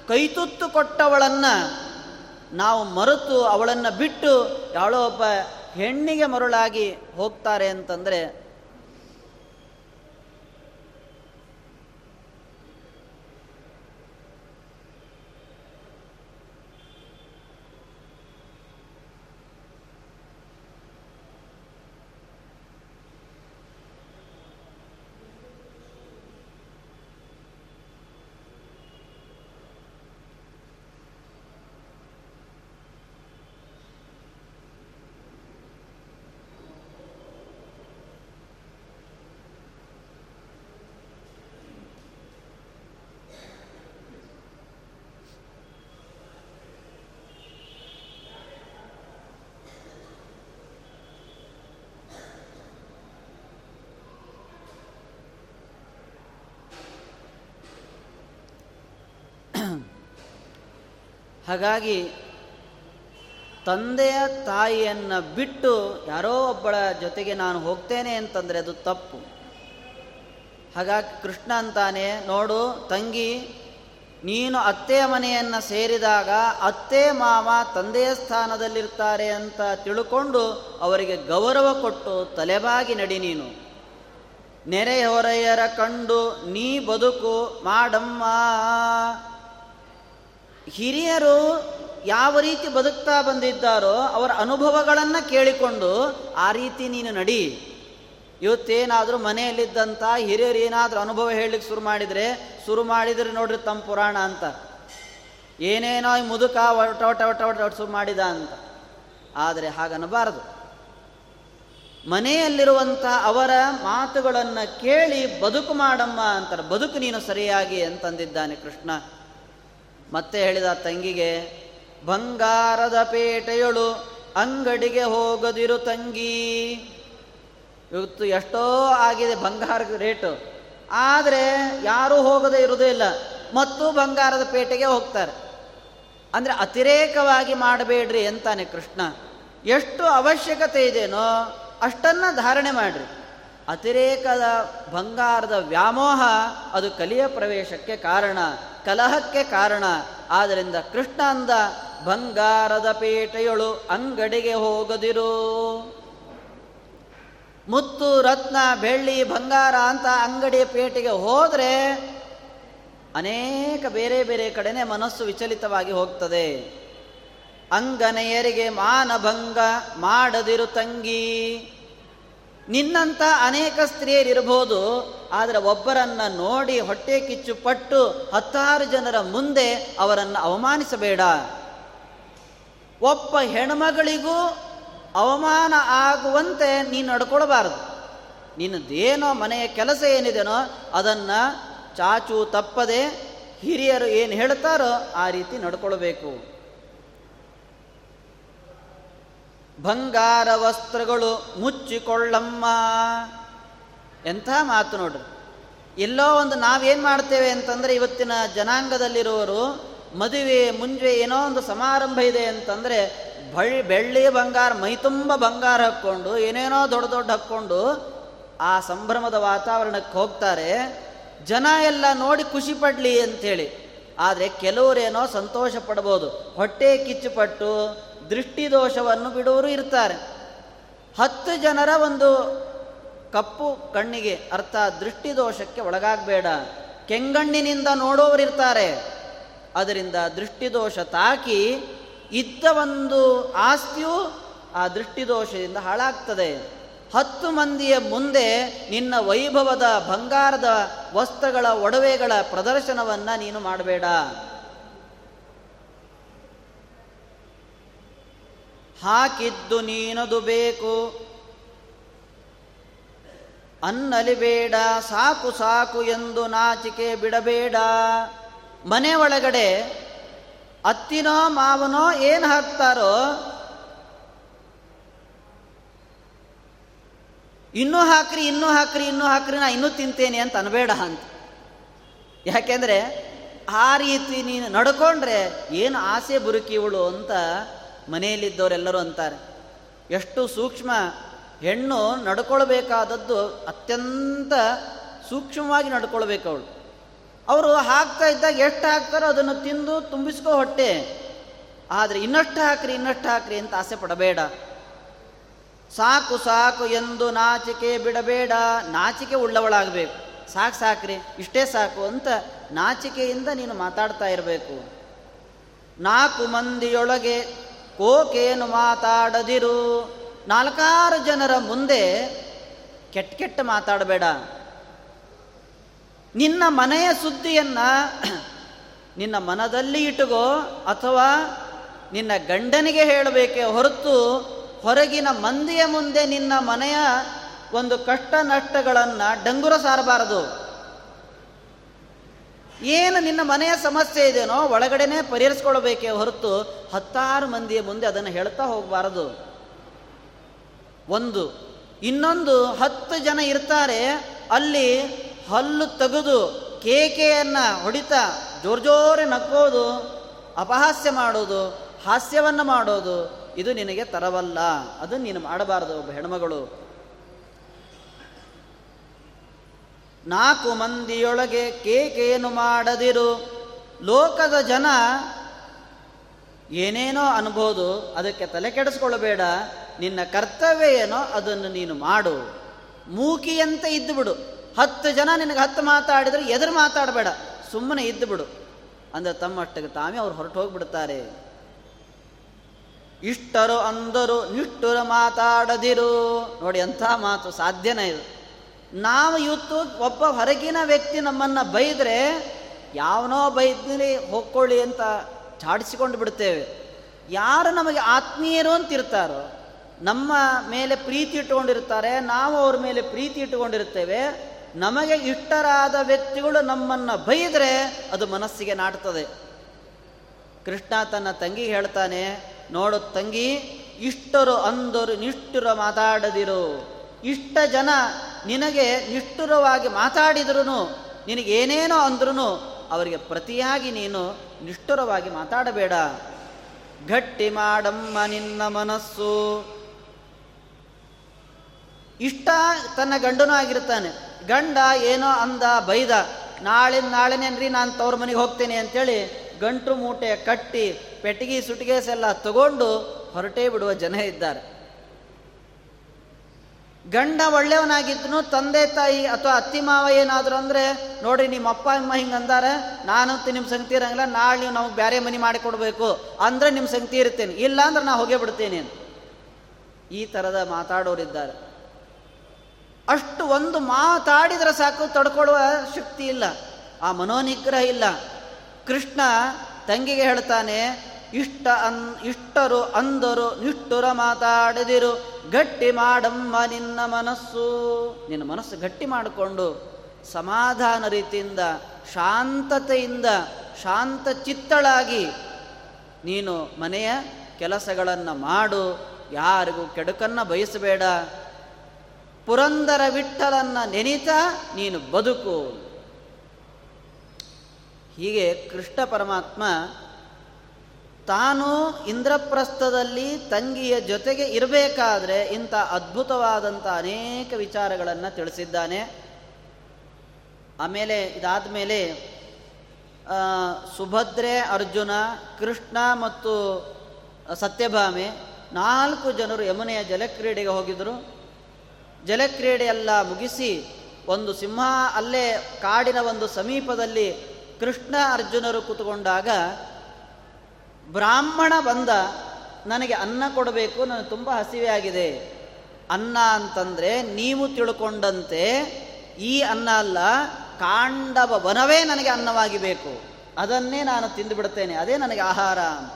ಕೈತುತ್ತು ಕೊಟ್ಟವಳನ್ನು ನಾವು ಮರೆತು ಅವಳನ್ನು ಬಿಟ್ಟು ಯಾವಳೋ ಒಬ್ಬ ಹೆಣ್ಣಿಗೆ ಮರುಳಾಗಿ ಹೋಗ್ತಾರೆ ಅಂತಂದರೆ ಹಾಗಾಗಿ ತಂದೆಯ ತಾಯಿಯನ್ನು ಬಿಟ್ಟು ಯಾರೋ ಒಬ್ಬಳ ಜೊತೆಗೆ ನಾನು ಹೋಗ್ತೇನೆ ಅಂತಂದರೆ ಅದು ತಪ್ಪು. ಹಾಗಾಗಿ ಕೃಷ್ಣ ಅಂತಾನೆ, ನೋಡು ತಂಗಿ, ನೀನು ಅತ್ತೆಯ ಮನೆಯನ್ನು ಸೇರಿದಾಗ ಅತ್ತೆ ಮಾವ ತಂದೆಯ ಸ್ಥಾನದಲ್ಲಿರ್ತಾರೆ ಅಂತ ತಿಳ್ಕೊಂಡು ಅವರಿಗೆ ಗೌರವ ಕೊಟ್ಟು ತಲೆಬಾಗಿ ನಡಿ ನೀನು. ನೆರೆಹೊರೆಯರ ಕಂಡು ನೀ ಬದುಕು ಮಾಡಮ್ಮ. ಹಿರಿಯರು ಯಾವ ರೀತಿ ಬದುಕ್ತಾ ಬಂದಿದ್ದಾರೋ ಅವರ ಅನುಭವಗಳನ್ನು ಕೇಳಿಕೊಂಡು ಆ ರೀತಿ ನೀನು ನಡಿ. ಇವತ್ತೇನಾದರೂ ಮನೆಯಲ್ಲಿದ್ದಂಥ ಹಿರಿಯರು ಏನಾದರೂ ಅನುಭವ ಹೇಳಲಿಕ್ಕೆ ಶುರು ಮಾಡಿದರೆ ಶುರು ಮಾಡಿದರೆ ನೋಡ್ರಿ ತಮ್ಮ ಪುರಾಣ ಅಂತ. ಏನೇನೋ ಮುದುಕ ಒಟ ಒಟ ಒಟ ಒಟ ಶುರು ಮಾಡಿದ ಅಂತ. ಆದರೆ ಹಾಗನ್ನಬಾರದು ಮನೆಯಲ್ಲಿರುವಂಥ ಅವರ ಮಾತುಗಳನ್ನು ಕೇಳಿ ಬದುಕು ಮಾಡಮ್ಮ ಅಂತಾರೆ. ಬದುಕು ನೀನು ಸರಿಯಾಗಿ ಅಂತಂದಿದ್ದಾನೆ ಕೃಷ್ಣ. ಮತ್ತೆ ಹೇಳಿದ ತಂಗಿಗೆ, ಬಂಗಾರದ ಪೇಟೆಯೊಳು ಅಂಗಡಿಗೆ ಹೋಗದಿರು ತಂಗಿ. ಇವತ್ತು ಎಷ್ಟೋ ಆಗಿದೆ ಬಂಗಾರದ ರೇಟು. ಆದರೆ ಯಾರೂ ಹೋಗದೇ ಇರುವುದೇ ಇಲ್ಲ. ಮತ್ತು ಬಂಗಾರದ ಪೇಟೆಗೆ ಹೋಗ್ತಾರೆ. ಅಂದರೆ ಅತಿರೇಕವಾಗಿ ಮಾಡಬೇಡ್ರಿ ಅಂತಾನೆ ಕೃಷ್ಣ. ಎಷ್ಟು ಅವಶ್ಯಕತೆ ಇದೇನೋ ಅಷ್ಟನ್ನು ಧಾರಣೆ ಮಾಡಿರಿ. ಅತಿರೇಕದ ಬಂಗಾರದ ವ್ಯಾಮೋಹ ಅದು ಕಲಿಯ ಪ್ರವೇಶಕ್ಕೆ ಕಾರಣ. ಕಲಹಕ್ಕೆ ಕಾರಣ. ಆದ್ದರಿಂದ ಕೃಷ್ಣ ಅಂದ ಬಂಗಾರದ ಪೇಟೆಯೊಳು ಅಂಗಡಿಗೆ ಹೋಗದಿರು. ಮುತ್ತು, ರತ್ನ, ಬೆಳ್ಳಿ, ಬಂಗಾರ ಅಂತ ಅಂಗಡಿಯ ಪೇಟೆಗೆ ಹೋದರೆ ಅನೇಕ ಬೇರೆ ಬೇರೆ ಕಡೆನೆ ಮನಸ್ಸು ವಿಚಲಿತವಾಗಿ ಹೋಗ್ತದೆ. ಅಂಗನೆಯರಿಗೆ ಮಾನಭಂಗ ಮಾಡದಿರು ತಂಗಿ. ನಿನ್ನಂಥ ಅನೇಕ ಸ್ತ್ರೀಯರಿರ್ಬೋದು ಆದರೆ ಒಬ್ಬರನ್ನ ನೋಡಿ ಹೊಟ್ಟೆ ಕಿಚ್ಚು ಪಟ್ಟು ಹತ್ತಾರು ಜನರ ಮುಂದೆ ಅವರನ್ನು ಅವಮಾನಿಸಬೇಡ. ಒಬ್ಬ ಹೆಣ್ಮಗಳಿಗೂ ಅವಮಾನ ಆಗುವಂತೆ ನೀನು ನಡ್ಕೊಳ್ಬಾರದು. ನಿನ್ನದೇನೋ ಮನೆಯ ಕೆಲಸ ಏನಿದೆನೋ ಅದನ್ನು ಚಾಚು ತಪ್ಪದೆ ಹಿರಿಯರು ಏನು ಹೇಳ್ತಾರೋ ಆ ರೀತಿ ನಡ್ಕೊಳ್ಬೇಕು. ಬಂಗಾರ ವಸ್ತ್ರಗಳು ಮುಚ್ಚಿಕೊಳ್ಳಮ್ಮ. ಎಂಥ ಮಾತು ನೋಡ್ರಿ. ಎಲ್ಲೋ ಒಂದು ನಾವೇನು ಮಾಡ್ತೇವೆ ಅಂತಂದರೆ ಇವತ್ತಿನ ಜನಾಂಗದಲ್ಲಿರುವವರು ಮದುವೆ, ಮುಂಜೆ ಏನೋ ಒಂದು ಸಮಾರಂಭ ಇದೆ ಅಂತಂದರೆ ಬಳ್ಳಿ ಬೆಳ್ಳಿ ಬಂಗಾರ ಮೈತುಂಬ ಬಂಗಾರ ಹಾಕ್ಕೊಂಡು, ಏನೇನೋ ದೊಡ್ಡ ದೊಡ್ಡ ಹಾಕ್ಕೊಂಡು ಆ ಸಂಭ್ರಮದ ವಾತಾವರಣಕ್ಕೆ ಹೋಗ್ತಾರೆ. ಜನ ಎಲ್ಲ ನೋಡಿ ಖುಷಿ ಪಡಲಿ ಅಂಥೇಳಿ. ಆದರೆ ಕೆಲವರೇನೋ ಸಂತೋಷ ಪಡ್ಬೋದು. ಹೊಟ್ಟೆ ಕಿಚ್ಚುಪಟ್ಟು ದೃಷ್ಟಿದೋಷವನ್ನು ಬಿಡುವರು ಇರ್ತಾರೆ. ಹತ್ತು ಜನರ ಒಂದು ಕಪ್ಪು ಕಣ್ಣಿಗೆ ಅರ್ಥ ದೃಷ್ಟಿದೋಷಕ್ಕೆ ಒಳಗಾಗಬೇಡ. ಕೆಂಗಣ್ಣಿನಿಂದ ನೋಡೋವರಿರ್ತಾರೆ ಅದರಿಂದ ದೃಷ್ಟಿದೋಷ ತಾಕಿ ಇದ್ದ ಒಂದು ಆಸ್ತಿಯು ಆ ದೃಷ್ಟಿದೋಷದಿಂದ ಹಾಳಾಗ್ತದೆ. ಹತ್ತು ಮಂದಿಯ ಮುಂದೆ ನಿನ್ನ ವೈಭವದ ಬಂಗಾರದ ವಸ್ತ್ರಗಳ ಒಡವೆಗಳ ಪ್ರದರ್ಶನವನ್ನು ನೀನು ಮಾಡಬೇಡ. ಹಾಕಿದ್ದು ನೀನದು ಬೇಕು. ಅನ್ನಲಿಬೇಡ ಸಾಕು ಸಾಕು ಎಂದು ನಾಚಿಕೆ ಬಿಡಬೇಡ. ಮನೆ ಒಳಗಡೆ ಅತ್ತಿನೋ ಮಾವನೋ ಏನು ಹಾಕ್ತಾರೋ, ಇನ್ನೂ ಹಾಕ್ರಿ ಇನ್ನೂ ಹಾಕ್ರಿ ಇನ್ನೂ ಹಾಕ್ರಿ, ನಾ ಇನ್ನೂ ತಿಂತೇನೆ ಅಂತ ಅನ್ಬೇಡ ಅಂತ. ಯಾಕೆಂದ್ರೆ ಆ ರೀತಿ ನೀನು ನಡ್ಕೊಂಡ್ರೆ ಏನು ಆಸೆ ಬುರುಕಿವಳು ಅಂತ ಮನೆಯಲ್ಲಿದ್ದವರೆಲ್ಲರೂ ಅಂತಾರೆ. ಎಷ್ಟು ಸೂಕ್ಷ್ಮ ಹೆಣ್ಣು ನಡ್ಕೊಳ್ಬೇಕಾದದ್ದು ಅತ್ಯಂತ ಸೂಕ್ಷ್ಮವಾಗಿ ನಡ್ಕೊಳ್ಬೇಕು ಅವಳು. ಅವರು ಹಾಕ್ತಾ ಇದ್ದಾಗ ಎಷ್ಟು ಹಾಕ್ತಾರೋ ಅದನ್ನು ತಿಂದು ತುಂಬಿಸ್ಕೋ ಹೊಟ್ಟೆ. ಆದರೆ ಇನ್ನಷ್ಟು ಹಾಕ್ರಿ ಇನ್ನಷ್ಟು ಹಾಕ್ರಿ ಅಂತ ಆಸೆ ಪಡಬೇಡ. ಸಾಕು ಸಾಕು ಎಂದು ನಾಚಿಕೆ ಬಿಡಬೇಡ. ನಾಚಿಕೆ ಉಳ್ಳವಳಾಗಬೇಕು. ಸಾಕು, ಸಾಕ್ರಿ, ಇಷ್ಟೇ ಸಾಕು ಅಂತ ನಾಚಿಕೆಯಿಂದ ನೀನು ಮಾತಾಡ್ತಾ ಇರಬೇಕು. ನಾಲ್ಕು ಮಂದಿಯೊಳಗೆ ಕೋಕೇನು ಮಾತಾಡದಿರು. ನಾಲ್ಕಾರು ಜನರ ಮುಂದೆ ಕೆಟ್ಟ ಕೆಟ್ಟ ಮಾತಾಡಬೇಡ. ನಿನ್ನ ಮನೆಯ ಸುದ್ದಿಯನ್ನು ನಿನ್ನ ಮನದಲ್ಲಿ ಇಟ್ಟುಗೋ ಅಥವಾ ನಿನ್ನ ಗಂಡನಿಗೆ ಹೇಳಬೇಕೆ ಹೊರತು ಹೊರಗಿನ ಮಂದಿಯ ಮುಂದೆ ನಿನ್ನ ಮನೆಯ ಒಂದು ಕಷ್ಟ ನಷ್ಟಗಳನ್ನು ಡಂಗುರ ಸಾರಬಾರದು. ಏನು ನಿನ್ನ ಮನೆಯ ಸಮಸ್ಯೆ ಇದೆಯೋ ಒಳಗಡೆನೆ ಪರಿಹರಿಸ್ಕೊಳ್ಬೇಕೇ ಹೊರತು ಹತ್ತಾರು ಮಂದಿಯ ಮುಂದೆ ಅದನ್ನು ಹೇಳ್ತಾ ಹೋಗಬಾರದು. ಒಂದು, ಇನ್ನೊಂದು ಹತ್ತು ಜನ ಇರ್ತಾರೆ, ಅಲ್ಲಿ ಹಲ್ಲು ತೆಗೆದು ಕೇಕೆಯನ್ನು ಹೊಡಿತಾ ಜೋರು ಜೋರೆ ನಕ್ಕೋದು ಅಪಹಾಸ್ಯ ಮಾಡೋದು, ಹಾಸ್ಯವನ್ನು ಮಾಡೋದು, ಇದು ನಿನಗೆ ತರವಲ್ಲ. ಅದು ನೀನು ಮಾಡಬಾರದು, ಒಬ್ಬ ಹೆಣ್ಮಗಳು. ನಾಲ್ಕು ಮಂದಿಯೊಳಗೆ ಕೇಕೇನು ಮಾಡದಿರು? ಲೋಕದ ಜನ ಏನೇನೋ ಅನ್ಬೋದು, ಅದಕ್ಕೆ ತಲೆ ಕೆಡಿಸ್ಕೊಳ್ಬೇಡ. ನಿನ್ನ ಕರ್ತವ್ಯ ಏನೋ ಅದನ್ನು ನೀನು ಮಾಡು. ಮೂಕಿಯಂತೆ ಇದ್ದುಬಿಡು. ಹತ್ತು ಜನ ನಿನಗೆ ಹತ್ತು ಮಾತಾಡಿದರೆ ಎದುರು ಮಾತಾಡಬೇಡ. ಸುಮ್ಮನೆ ಇದ್ದುಬಿಡು. ಅಂದರೆ ತಮ್ಮಷ್ಟಕ್ಕೆ ತಾವೇ ಅವ್ರು ಹೊರಟು ಹೋಗ್ಬಿಡ್ತಾರೆ. ಇಷ್ಟರು ಅಂದರು ನಿಷ್ಠುರ ಮಾತಾಡದಿರು. ನೋಡಿ ಎಂಥ ಮಾತು ಸಾಧ್ಯನೇ ಇದು ನಾವು ಇವತ್ತು ಒಬ್ಬ ಹೊರಗಿನ ವ್ಯಕ್ತಿ ನಮ್ಮನ್ನು ಬೈದರೆ ಯಾವನೋ ಬೈದ್ನಲ್ಲಿ ಹೋಗ್ಕೊಳ್ಳಿ ಅಂತ ಚಾಡಿಸಿಕೊಂಡು ಬಿಡ್ತೇವೆ. ಯಾರು ನಮಗೆ ಆತ್ಮೀಯರು ಅಂತಿರ್ತಾರೋ ನಮ್ಮ ಮೇಲೆ ಪ್ರೀತಿ ಇಟ್ಟುಕೊಂಡಿರ್ತಾರೆ, ನಾವು ಅವ್ರ ಮೇಲೆ ಪ್ರೀತಿ ಇಟ್ಟುಕೊಂಡಿರ್ತೇವೆ. ನಮಗೆ ಇಷ್ಟರಾದ ವ್ಯಕ್ತಿಗಳು ನಮ್ಮನ್ನು ಬೈದರೆ ಅದು ಮನಸ್ಸಿಗೆ ನಾಟ್ತದೆ. ಕೃಷ್ಣ ತನ್ನ ತಂಗಿ ಹೇಳ್ತಾನೆ, ನೋಡು ತಂಗಿ, ಇಷ್ಟರು ಅಂದರು ನಿಷ್ಠರು ಮಾತಾಡದಿರು. ಇಷ್ಟ ಜನ ನಿನಗೆ ನಿಷ್ಠುರವಾಗಿ ಮಾತಾಡಿದ್ರು ನಿನಗೇನೇನೋ ಅಂದ್ರೂ ಅವರಿಗೆ ಪ್ರತಿಯಾಗಿ ನೀನು ನಿಷ್ಠುರವಾಗಿ ಮಾತಾಡಬೇಡ. ಗಟ್ಟಿ ಮಾಡಮ್ಮ ನಿನ್ನ ಮನಸ್ಸು. ಇಷ್ಟ ತನ್ನ ಗಂಡನೂ ಆಗಿರ್ತಾನೆ. ಗಂಡ ಏನೋ ಅಂದ, ಬೈದ ನಾಳೆ ನಾಳೆನೇನ್ರಿ ನಾನು ತವ್ರ ಮನೆಗೆ ಹೋಗ್ತೇನೆ ಅಂತೇಳಿ ಗಂಟು ಮೂಟೆ ಕಟ್ಟಿ, ಪೆಟ್ಟಿಗೆ ಸುಟಿಗೆಸೆಲ್ಲ ತಗೊಂಡು ಹೊರಟೇ ಬಿಡುವ ಜನ ಇದ್ದಾರೆ. ಗಂಡ ಒಳ್ಳೆಯವನಾಗಿದ್ದನು, ತಂದೆ ತಾಯಿ ಅಥವಾ ಅತ್ತಿ ಮಾವ ಏನಾದರೂ ಅಂದರೆ ನೋಡಿ ನಿಮ್ಮ ಅಪ್ಪ, ಅಮ್ಮ ಹಿಂಗೆ ಅಂದಾರೆ, ನಾನು ನಿಮ್ಮ ಸಂಗತಿ ಇರಂಗಿಲ್ಲ, ನಾಳೆ ನೀವು ನಮಗೆ ಬೇರೆ ಮನೆ ಮಾಡಿಕೊಡ್ಬೇಕು ಅಂದರೆ ನಿಮ್ಮ ಸಂಗತಿ ಇರ್ತೇನೆ, ಇಲ್ಲ ಅಂದ್ರೆ ನಾ ಹೋಗೇ ಬಿಡ್ತೇನೆ ಈ ಥರದ ಮಾತಾಡೋರಿದ್ದಾರೆ. ಅಷ್ಟು ಒಂದು ಮಾತಾಡಿದರೆ ಸಾಕು, ತಡ್ಕೊಳ್ಳುವ ಶಕ್ತಿ ಇಲ್ಲ, ಆ ಮನೋನಿಗ್ರಹ ಇಲ್ಲ. ಕೃಷ್ಣ ತಂಗಿಗೆ ಹೇಳ್ತಾನೆ, ಇಷ್ಟ ಅನ್, ಇಷ್ಟರು ಅಂದರು, ನಿಷ್ಠುರ ಮಾತಾಡದಿರು ಗಟ್ಟಿ ಮಾಡಮ್ಮ ನಿನ್ನ ಮನಸ್ಸು. ನಿನ್ನ ಮನಸ್ಸು ಗಟ್ಟಿ ಮಾಡಿಕೊಂಡು ಸಮಾಧಾನ ರೀತಿಯಿಂದ, ಶಾಂತತೆಯಿಂದ, ಶಾಂತ ಚಿತ್ತಳಾಗಿ ನೀನು ಮನೆಯ ಕೆಲಸಗಳನ್ನು ಮಾಡು. ಯಾರಿಗೂ ಕೆಡುಕನ್ನು ಬಯಸಬೇಡ. ಪುರಂದರ ವಿಠಲನ್ನು ನೆನೀತಾ ನೀನು ಬದುಕು. ಹೀಗೆ ಕೃಷ್ಣ ಪರಮಾತ್ಮ ತಾನು ಇಂದ್ರಪ್ರಸ್ಥದಲ್ಲಿ ತಂಗಿಯ ಜೊತೆಗೆ ಇರಬೇಕಾದ್ರೆ ಇಂಥ ಅದ್ಭುತವಾದಂಥ ಅನೇಕ ವಿಚಾರಗಳನ್ನು ತಿಳಿಸಿದ್ದಾನೆ. ಆಮೇಲೆ ಇದಾದ ಮೇಲೆ ಸುಭದ್ರೆ, ಅರ್ಜುನ, ಕೃಷ್ಣ ಮತ್ತು ಸತ್ಯಭಾಮೆ ನಾಲ್ಕು ಜನರು ಯಮುನೆಯ ಜಲಕ್ರೀಡೆಗೆ ಹೋಗಿದ್ದರು ಜಲಕ್ರೀಡೆಯೆಲ್ಲ ಮುಗಿಸಿ ಒಂದು ಸಿಂಹ ಅಲ್ಲೇ ಕಾಡಿನ ಒಂದು ಸಮೀಪದಲ್ಲಿ ಕೃಷ್ಣ ಅರ್ಜುನರು ಕೂತ್ಕೊಂಡಾಗ ಬ್ರಾಹ್ಮಣ ಬಂದ, ನನಗೆ ಅನ್ನ ಕೊಡಬೇಕು, ನನಗೆ ತುಂಬ ಹಸಿವೆ ಆಗಿದೆ. ಅನ್ನ ಅಂತಂದರೆ ನೀವು ತಿಳ್ಕೊಂಡಂತೆ, ಈ ಅನ್ನ ಅಲ್ಲ, ಕಾಂಡವ ವನವೇ ನನಗೆ ಅನ್ನವಾಗಿ ಬೇಕು ಅದನ್ನೇ ನಾನು ತಿಂದು ಬಿಡ್ತೇನೆ, ಅದೇ ನನಗೆ ಆಹಾರ ಅಂತ.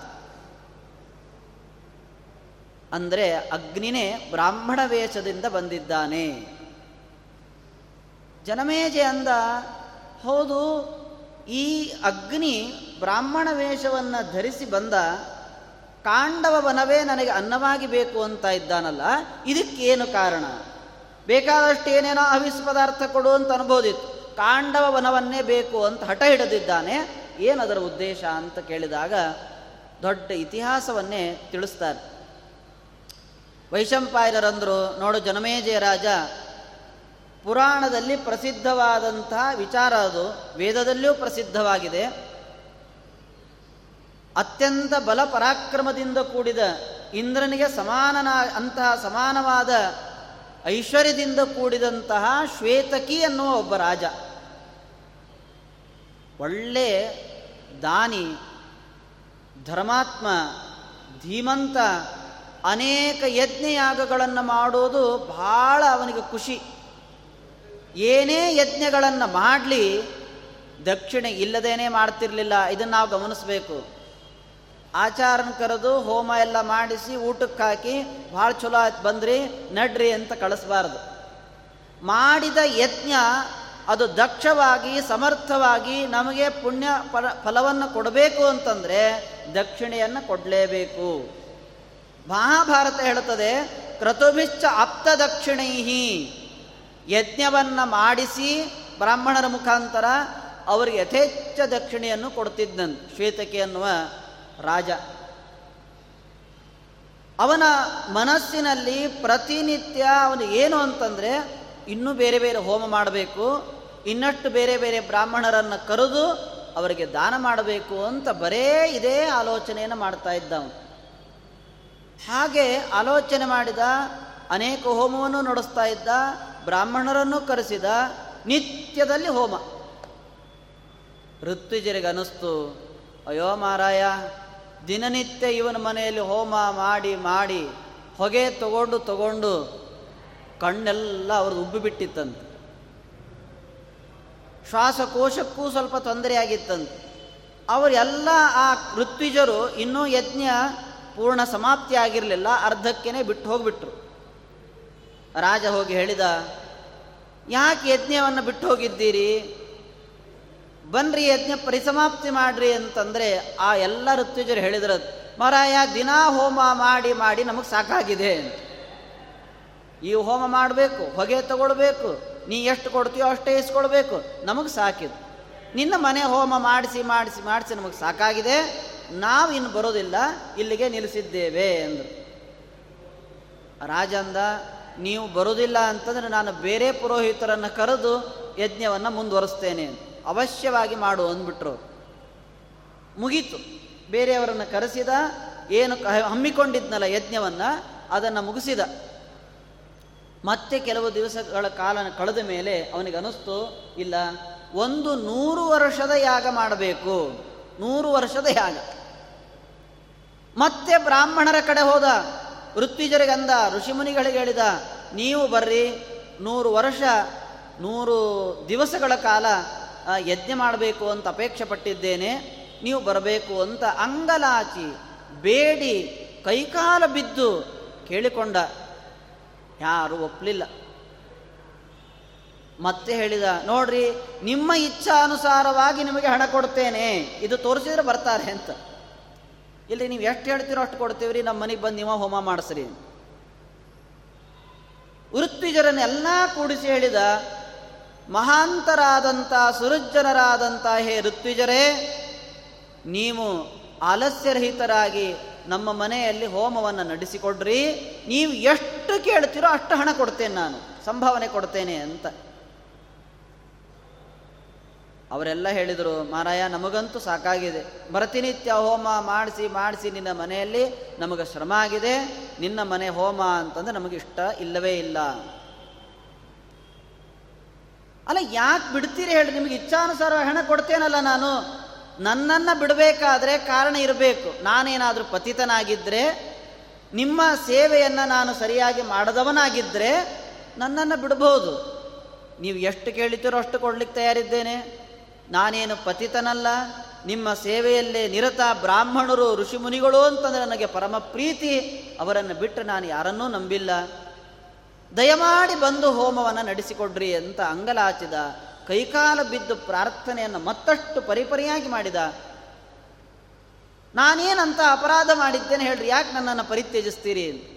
ಅಂದರೆ ಅಗ್ನಿನೇ ಬ್ರಾಹ್ಮಣ ವೇಷದಿಂದ ಬಂದಿದ್ದಾನೆ. ಜನಮೇಜೆ ಅಂದ, ಹೌದು ಈ ಅಗ್ನಿ ಬ್ರಾಹ್ಮಣ ವೇಷವನ್ನು ಧರಿಸಿ ಬಂದ ಕಾಂಡವ ವನವೇ ನನಗೆ ಅನ್ನವಾಗಿ ಬೇಕು ಅಂತ ಇದ್ದಾನಲ್ಲ, ಇದಕ್ಕೇನು ಕಾರಣ? ಬೇಕಾದಷ್ಟು ಏನೇನೋ ಅವಿಸ್ ಪದಾರ್ಥ ಕೊಡು ಅಂತ ಅನ್ಬೋದಿತ್ತು. ಕಾಂಡವ ವನವನ್ನೇ ಬೇಕು ಅಂತ ಹಠ ಹಿಡಿದಿದ್ದಾನೆ. ಏನದರ ಉದ್ದೇಶ ಅಂತ ಕೇಳಿದಾಗ ದೊಡ್ಡ ಇತಿಹಾಸವನ್ನೇ ತಿಳಿಸ್ತಾರೆ. ವೈಶಂಪಾಯರಂದ್ರು ನೋಡು ಜನಮೇಜಯ ರಾಜ ಪುರಾಣದಲ್ಲಿ ಪ್ರಸಿದ್ಧವಾದಂತಹ ವಿಚಾರ ಅದು. ವೇದದಲ್ಲಿಯೂ ಪ್ರಸಿದ್ಧವಾಗಿದೆ. ಅತ್ಯಂತ ಬಲ ಪರಾಕ್ರಮದಿಂದ ಕೂಡಿದ ಇಂದ್ರನಿಗೆ ಸಮಾನನ, ಅಂತಹ ಸಮಾನವಾದ ಐಶ್ವರ್ಯದಿಂದ ಕೂಡಿದಂತಹ ಶ್ವೇತಕಿ ಅನ್ನುವ ಒಬ್ಬ ರಾಜ. ಒಳ್ಳೆ ದಾನಿ, ಧರ್ಮಾತ್ಮ, ಧೀಮಂತ, ಅನೇಕ ಯಜ್ಞಯಾಗಗಳನ್ನು ಮಾಡೋದು ಬಹಳ ಅವನಿಗೆ ಖುಷಿ. ಏನೇ ಯಜ್ಞಗಳನ್ನು ಮಾಡಲಿ, ದಕ್ಷಿಣೆ ಇಲ್ಲದೇನೆ ಮಾಡ್ತಿರ್ಲಿಲ್ಲ, ಇದನ್ನು ನಾವು ಗಮನಿಸಬೇಕು. ಆಚಾರನ ಕರೆದು ಹೋಮ ಎಲ್ಲ ಮಾಡಿಸಿ, ಊಟಕ್ಕೆ ಹಾಕಿ, ಭಾಳ ಚಲೋ ಆಯ್ತು ಬಂದ್ರಿ, ನಡ್ರಿ ಅಂತ ಕಳಿಸ್ಬಾರ್ದು. ಮಾಡಿದ ಯಜ್ಞ, ಅದು ದಕ್ಷವಾಗಿ, ಸಮರ್ಥವಾಗಿ ನಮಗೆ ಪುಣ್ಯ ಫಲ, ಫಲವನ್ನು ಕೊಡಬೇಕು ಅಂತಂದರೆ ದಕ್ಷಿಣೆಯನ್ನು ಕೊಡಲೇಬೇಕು. ಮಹಾಭಾರತ ಹೇಳುತ್ತದೆ, ಕ್ರತುಭಿಶ್ಚ ಆಪ್ತ ದಕ್ಷಿಣೈಹಿ ಯಜ್ಞವನ್ನು ಮಾಡಿಸಿ ಬ್ರಾಹ್ಮಣರ ಮುಖಾಂತರ ಅವರಿಗೆ ಯಥೇಚ್ಛ ದಕ್ಷಿಣೆಯನ್ನು ಕೊಡ್ತಿದ್ದನು ಶ್ವೇತಕೆ ಅನ್ನುವ ರಾಜ. ಅವನ ಮನಸ್ಸಿನಲ್ಲಿ ಪ್ರತಿನಿತ್ಯ ಅವನು ಏನು ಅಂತಂದರೆ ಇನ್ನೂ ಬೇರೆ ಬೇರೆ ಹೋಮ ಮಾಡಬೇಕು, ಇನ್ನಷ್ಟು ಬೇರೆ ಬೇರೆ ಬ್ರಾಹ್ಮಣರನ್ನು ಕರೆದು ಅವರಿಗೆ ದಾನ ಮಾಡಬೇಕು ಅಂತ ಬರೇ ಇದೇ ಆಲೋಚನೆಯನ್ನು ಮಾಡ್ತಾ ಇದ್ದವನು. ಹಾಗೆ ಆಲೋಚನೆ ಮಾಡಿದ, ಅನೇಕ ಹೋಮವನ್ನು ನಡೆಸ್ತಾ ಇದ್ದ ಬ್ರಾಹ್ಮಣರನ್ನು ಕರೆಸಿದ ನಿತ್ಯದಲ್ಲಿ ಹೋಮ. ಋತ್ವಿಜರಿಗೆ ಅನಿಸ್ತು, ಅಯ್ಯೋ ಮಾರಾಯ, ದಿನನಿತ್ಯ ಇವನ ಮನೆಯಲ್ಲಿ ಹೋಮ ಮಾಡಿ ಮಾಡಿ, ಹೊಗೆ ತಗೊಂಡು ತಗೊಂಡು, ಕಣ್ಣೆಲ್ಲ ಅವ್ರದ್ದು ಉಬ್ಬಿ ಬಿಟ್ಟಿತ್ತಂತೆ. ಶ್ವಾಸಕೋಶಕ್ಕೂ ಸ್ವಲ್ಪ ತೊಂದರೆಯಾಗಿತ್ತಂತೆ. ಅವರೆಲ್ಲ ಆ ಋತ್ವಿಜರು ಇನ್ನೂ ಯಜ್ಞ ಪೂರ್ಣ ಸಮಾಪ್ತಿ ಆಗಿರಲಿಲ್ಲ ಅರ್ಧಕ್ಕೇನೆ ಬಿಟ್ಟು ಹೋಗಿಬಿಟ್ರು. ರಾಜ ಹೋಗಿ ಹೇಳಿದ, ಯಾಕೆ ಯಜ್ಞವನ್ನು ಬಿಟ್ಟು ಹೋಗಿದ್ದೀರಿ? ಬನ್ರಿ ಯಜ್ಞ ಪರಿಸಮಾಪ್ತಿ ಮಾಡ್ರಿ ಅಂತಂದರೆ ಆ ಎಲ್ಲ ಋತ್ವಿಜರು ಹೇಳಿದ್ರ ಮರಾಯ ದಿನಾ ಹೋಮ ಮಾಡಿ ಮಾಡಿ ನಮಗೆ ಸಾಕಾಗಿದೆ ಅಂತ. ಈ ಹೋಮ ಮಾಡಬೇಕು, ಹೊಗೆ ತಗೊಳ್ಬೇಕು, ನೀ ಎಷ್ಟು ಕೊಡ್ತೀಯೋ ಅಷ್ಟೇ ಇಸ್ಕೊಳ್ಬೇಕು, ನಮಗೆ ಸಾಕಿದು. ನಿನ್ನ ಮನೆ ಹೋಮ ಮಾಡಿಸಿ ಮಾಡಿಸಿ ಮಾಡಿಸಿ ನಮಗೆ ಸಾಕಾಗಿದೆ, ನಾವು ಇನ್ನು ಬರೋದಿಲ್ಲ, ಇಲ್ಲಿಗೆ ನಿಲ್ಲಿಸಿದ್ದೇವೆ ಎಂದರು ರಾಜಂದ ನೀವು ಬರೋದಿಲ್ಲ ಅಂತಂದರೆ ನಾನು ಬೇರೆ ಪುರೋಹಿತರನ್ನು ಕರೆದು ಯಜ್ಞವನ್ನು ಮುಂದುವರಿಸ್ತೇನೆ ಅವಶ್ಯವಾಗಿ ಮಾಡು ಅಂದ್ಬಿಟ್ರು. ಮುಗೀತು. ಬೇರೆಯವರನ್ನು ಕರೆಸಿದ, ಏನು ಹಮ್ಮಿಕೊಂಡಿದ್ನಲ್ಲ ಯಜ್ಞವನ್ನು, ಅದನ್ನು ಮುಗಿಸಿದ. ಮತ್ತೆ ಕೆಲವು ದಿವಸಗಳ ಕಾಲ ಕಳೆದ ಮೇಲೆ ಅವನಿಗೆ ಅನಿಸ್ತು ಇಲ್ಲ, ಒಂದು ನೂರು ವರ್ಷದ ಯಾಗ ಮಾಡಬೇಕು. ನೂರು ವರ್ಷದ ಯಾಗ. ಮತ್ತೆ ಬ್ರಾಹ್ಮಣರ ಕಡೆ ಹೋದ. ಋತ್ವಿಜರಿಗೆ ಅಂದ ಋಷಿಮುನಿಗಳಿಗೆ ಹೇಳಿದ, ನೀವು ಬರ್ರಿ, ನೂರು ವರ್ಷ, ನೂರು ದಿವಸಗಳ ಕಾಲ ಯಜ್ಞ ಮಾಡಬೇಕು ಅಂತ ಅಪೇಕ್ಷೆ ಪಟ್ಟಿದ್ದೇನೆ, ನೀವು ಬರಬೇಕು ಅಂತ ಅಂಗಲಾಚಿ ಬೇಡಿ, ಕೈಕಾಲ ಬಿದ್ದು ಕೇಳಿಕೊಂಡ. ಯಾರು ಒಪ್ಪಲಿಲ್ಲ ಮತ್ತೆ ಹೇಳಿದ, ನೋಡ್ರಿ, ನಿಮ್ಮ ಇಚ್ಛಾನುಸಾರವಾಗಿ ನಿಮಗೆ ಹಣ ಕೊಡ್ತೇನೆ, ಇದು ತೋರಿಸಿದ್ರೆ ಬರ್ತಾರೆ ಅಂತ. ಇಲ್ಲಿ ನೀವು ಎಷ್ಟು ಹೇಳ್ತೀರೋ ಅಷ್ಟು ಕೊಡ್ತೀವ್ರಿ ನಮ್ಮ ಮನೆಗೆ ಬಂದು ನೀವು ಹೋಮ ಮಾಡಿಸ್ರಿ ವೃತ್ತಿಜರನ್ನೆಲ್ಲ ಕೂಡಿಸಿ ಹೇಳಿದ ಮಹಾಂತರಾದಂಥ ಸುರಜ್ಜನರಾದಂಥ ಹೇ ಋತ್ವಿಜರೇ, ನೀವು ಆಲಸ್ಯರಹಿತರಾಗಿ ನಮ್ಮ ಮನೆಯಲ್ಲಿ ಹೋಮವನ್ನು ನಡೆಸಿಕೊಡ್ರಿ, ನೀವು ಎಷ್ಟು ಕೇಳ್ತೀರೋ ಅಷ್ಟು ಹಣ ಕೊಡ್ತೇನೆ ನಾನು, ಸಂಭಾವನೆ ಕೊಡ್ತೇನೆ ಅಂತ. ಅವರೆಲ್ಲ ಹೇಳಿದರು, ಮಾರಾಯ, ನಮಗಂತೂ ಸಾಕಾಗಿದೆ. ಪ್ರತಿನಿತ್ಯ ಹೋಮ ಮಾಡಿಸಿ ಮಾಡಿಸಿ ನಿನ್ನ ಮನೆಯಲ್ಲಿ ನಮಗೆ ಶ್ರಮ ಆಗಿದೆ. ನಿನ್ನ ಮನೆ ಹೋಮ ಅಂತಂದ್ರೆ ನಮಗೆ ಇಷ್ಟ ಇಲ್ಲವೇ ಇಲ್ಲ. ಅಲ್ಲ, ಯಾಕೆ ಬಿಡ್ತೀರಿ ಹೇಳಿ, ನಿಮಗೆ ಇಚ್ಛಾನುಸಾರ ಹಣ ಕೊಡ್ತೇನಲ್ಲ ನಾನು. ನನ್ನನ್ನು ಬಿಡಬೇಕಾದ್ರೆ ಕಾರಣ ಇರಬೇಕು. ನಾನೇನಾದರೂ ಪತಿತನಾಗಿದ್ದರೆ ನಿಮ್ಮ ಸೇವೆಯನ್ನು ನಾನು ಸರಿಯಾಗಿ ಮಾಡದವನಾಗಿದ್ದರೆ ನನ್ನನ್ನು ಬಿಡಬಹುದು ನೀವು ಎಷ್ಟು ಕೇಳಿತೀರೋ ಅಷ್ಟು ಕೊಡ್ಲಿಕ್ಕೆ ತಯಾರಿದ್ದೇನೆ. ನಾನೇನು ಪತಿತನಲ್ಲ? ನಿಮ್ಮ ಸೇವೆಯಲ್ಲೇ ನಿರತ ಬ್ರಾಹ್ಮಣರು, ಋಷಿಮುನಿಗಳು ಅಂತಂದರೆ ನನಗೆ ಪರಮ ಪ್ರೀತಿ. ಅವರನ್ನು ಬಿಟ್ಟು ನಾನು ಯಾರನ್ನೂ ನಂಬಿಲ್ಲ. ದಯಮಾಡಿ ಬಂದು ಹೋಮವನ್ನು ನಡೆಸಿಕೊಡ್ರಿ ಅಂತ ಅಂಗಲಾಚಿದ, ಕೈಕಾಲ ಬಿದ್ದು ಪ್ರಾರ್ಥನೆಯನ್ನು ಮತ್ತಷ್ಟು ಪರಿಪರಿಯಾಗಿ ಮಾಡಿದ. ನಾನೇನಂತ ಅಪರಾಧ ಮಾಡಿದ್ದೇನೆ ಹೇಳ್ರಿ, ಯಾಕೆ ನನ್ನನ್ನು ಪರಿತ್ಯಜಿಸ್ತೀರಿ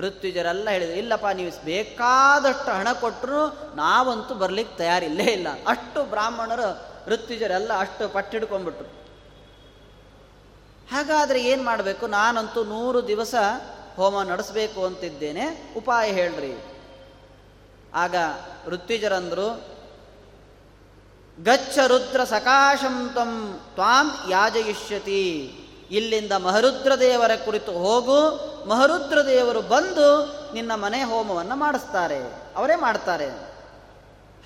ಋತ್ವಿಜರೆಲ್ಲ ಹೇಳಿದ್ರು, ಇಲ್ಲಪ್ಪ, ನೀವು ಬೇಕಾದಷ್ಟು ಹಣ ಕೊಟ್ಟರು ನಾವಂತೂ ಬರ್ಲಿಕ್ಕೆ ತಯಾರಿಲ್ಲೇ ಇಲ್ಲ. ಅಷ್ಟು ಬ್ರಾಹ್ಮಣರು ಋತ್ವಿಜರೆಲ್ಲ ಅಷ್ಟು ಪಟ್ಟಿಡ್ಕೊಂಡ್ಬಿಟ್ರು. ಹಾಗಾದರೆ ಏನು ಮಾಡಬೇಕು? ನಾನಂತೂ ನೂರು ದಿವಸ ಹೋಮ ನಡೆಸಬೇಕು ಅಂತಿದ್ದೇನೆ, ಉಪಾಯ ಹೇಳ್ರಿ. ಆಗ ಋತ್ವಿಜರಂದರು, ಗಚ್ಚ ರುದ್ರ ಸಕಾಶಂ ತಂ ತ್ವಾಂ ಯಾಜಯಿಷ್ಯತಿ. ಇಲ್ಲಿಂದ ಮಹರುದ್ರ ದೇವರ ಕುರಿತು ಹೋಗು ಮಹರುದ್ರ ದೇವರು ಬಂದು ನಿನ್ನ ಮನೆ ಹೋಮವನ್ನು ಮಾಡಿಸ್ತಾರೆ. ಅವರೇ ಮಾಡ್ತಾರೆ.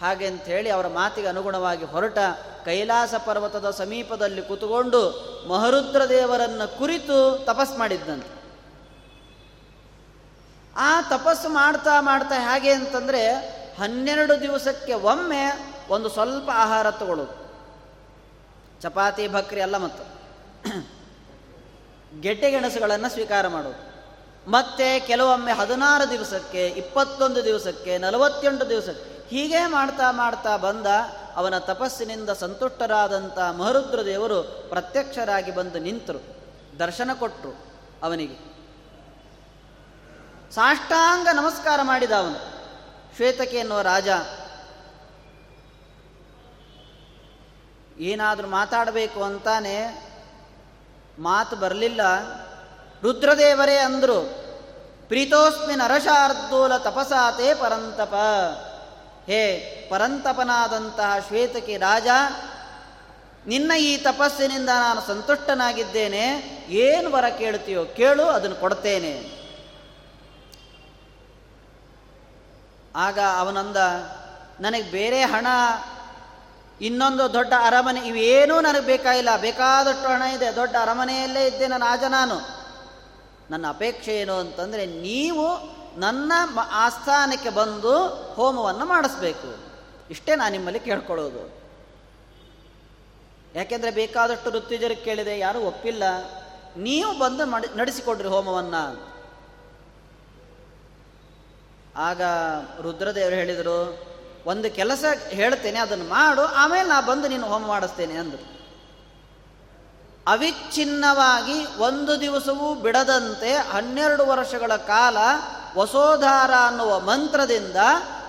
ಹಾಗೆ ಅಂತ ಹೇಳಿ ಅವರ ಮಾತಿಗೆ ಅನುಗುಣವಾಗಿ ಹೊರಟ ಕೈಲಾಸ ಪರ್ವತದ ಸಮೀಪದಲ್ಲಿ ಕೂತುಕೊಂಡು ಮಹರುದ್ರ ದೇವರನ್ನು ಕುರಿತು ತಪಸ್ ಮಾಡಿದ್ದಂತೆ ಆ ತಪಸ್ಸು ಮಾಡ್ತಾ ಮಾಡ್ತಾ ಹೇಗೆ ಅಂತಂದರೆ ಹನ್ನೆರಡು ದಿವಸಕ್ಕೆ ಒಮ್ಮೆ ಒಂದು ಸ್ವಲ್ಪ ಆಹಾರ ತಗೊಳ್ಳೋದು. ಚಪಾತಿ ಭಕ್ರಿ ಅಲ್ಲ ಮತ್ತು ಗೆಡ್ಡೆ ಗೆಣಸುಗಳನ್ನು ಸ್ವೀಕಾರ ಮಾಡೋದು. ಮತ್ತೆ ಕೆಲವೊಮ್ಮೆ ಹದಿನಾರು ದಿವಸಕ್ಕೆ, ಇಪ್ಪತ್ತೊಂದು ದಿವಸಕ್ಕೆ, ನಲವತ್ತೆಂಟು ದಿವಸಕ್ಕೆ ಹೀಗೆ ಮಾಡ್ತಾ ಮಾಡ್ತಾ ಬಂದ ಅವನ ತಪಸ್ಸಿನಿಂದ ಸಂತುಷ್ಟರಾದಂಥ ಮಹರುದ್ರ ದೇವರು ಪ್ರತ್ಯಕ್ಷರಾಗಿ ಬಂದು ನಿಂತರು. ದರ್ಶನ ಕೊಟ್ಟರು ಅವನಿಗೆ. ಸಾಷ್ಟಾಂಗ ನಮಸ್ಕಾರ ಮಾಡಿದ ಅವನು. ಶ್ವೇತಕೆ ಎನ್ನುವ ರಾಜ, ಏನಾದರೂ ಮಾತಾಡಬೇಕು ಅಂತಾನೆ ಮಾತು ಬರಲಿಲ್ಲ. ರುದ್ರದೇವರೇ ಅಂದರು, ಪ್ರೀತೋಸ್ಮಿ ನರಶಾರ್ದೂಲ ತಪಸಾತೆ ಪರಂತಪ. ಹೇ, ಪರಂತಪನಾದಂತಹ ಶ್ವೇತಕಿ ರಾಜ, ನಿನ್ನ ಈ ತಪಸ್ಸಿನಿಂದ ನಾನು ಸಂತುಷ್ಟನಾಗಿದ್ದೇನೆ. ಏನು ವರ ಕೇಳ್ತೀಯೋ ಕೇಳು, ಅದನ್ನು ಕೊಡ್ತೇನೆ. ಆಗ ಅವನಂದ, ನನಗೆ ಬೇರೆ ಹಣ, ಇನ್ನೊಂದು ದೊಡ್ಡ ಅರಮನೆ, ಇವೇನೂ ನನಗೆ ಬೇಕಾಗಿಲ್ಲ ಬೇಕಾದಷ್ಟು ಹಣ ಇದೆ, ದೊಡ್ಡ ಅರಮನೆಯಲ್ಲೇ ಇದ್ದೆ ನಾನು ಆಜ ನಾನು. ನನ್ನ ಅಪೇಕ್ಷೆ ಏನು ಅಂತಂದರೆ ನೀವು ನನ್ನ ಆಸ್ಥಾನಕ್ಕೆ ಬಂದು ಹೋಮವನ್ನು ಮಾಡಿಸ್ಬೇಕು. ಇಷ್ಟೇ ನಾನು ನಿಮ್ಮಲ್ಲಿ ಕೇಳ್ಕೊಳ್ಳೋದು. ಯಾಕೆಂದರೆ ಬೇಕಾದಷ್ಟು ಋತ್ವಿಜರಿಗೆ ಕೇಳಿದೆ, ಯಾರೂ ಒಪ್ಪಿಲ್ಲ. ನೀವು ಬಂದು ಮಾಡಿ ನಡೆಸಿಕೊಡ್ರಿ ಹೋಮವನ್ನು. ಆಗ ರುದ್ರದೇವರು ಹೇಳಿದರು, ಒಂದು ಕೆಲಸ ಹೇಳ್ತೇನೆ, ಅದನ್ನು ಮಾಡು, ಆಮೇಲೆ ನಾ ಬಂದು ನೀನು ಹೋಮ ಮಾಡಿಸ್ತೇನೆ ಅಂದರು. ಅವಿಚ್ಛಿನ್ನವಾಗಿ ಒಂದು ದಿವಸವೂ ಬಿಡದಂತೆ ಹನ್ನೆರಡು ವರ್ಷಗಳ ಕಾಲ ವಸೋಧಾರ ಅನ್ನುವ ಮಂತ್ರದಿಂದ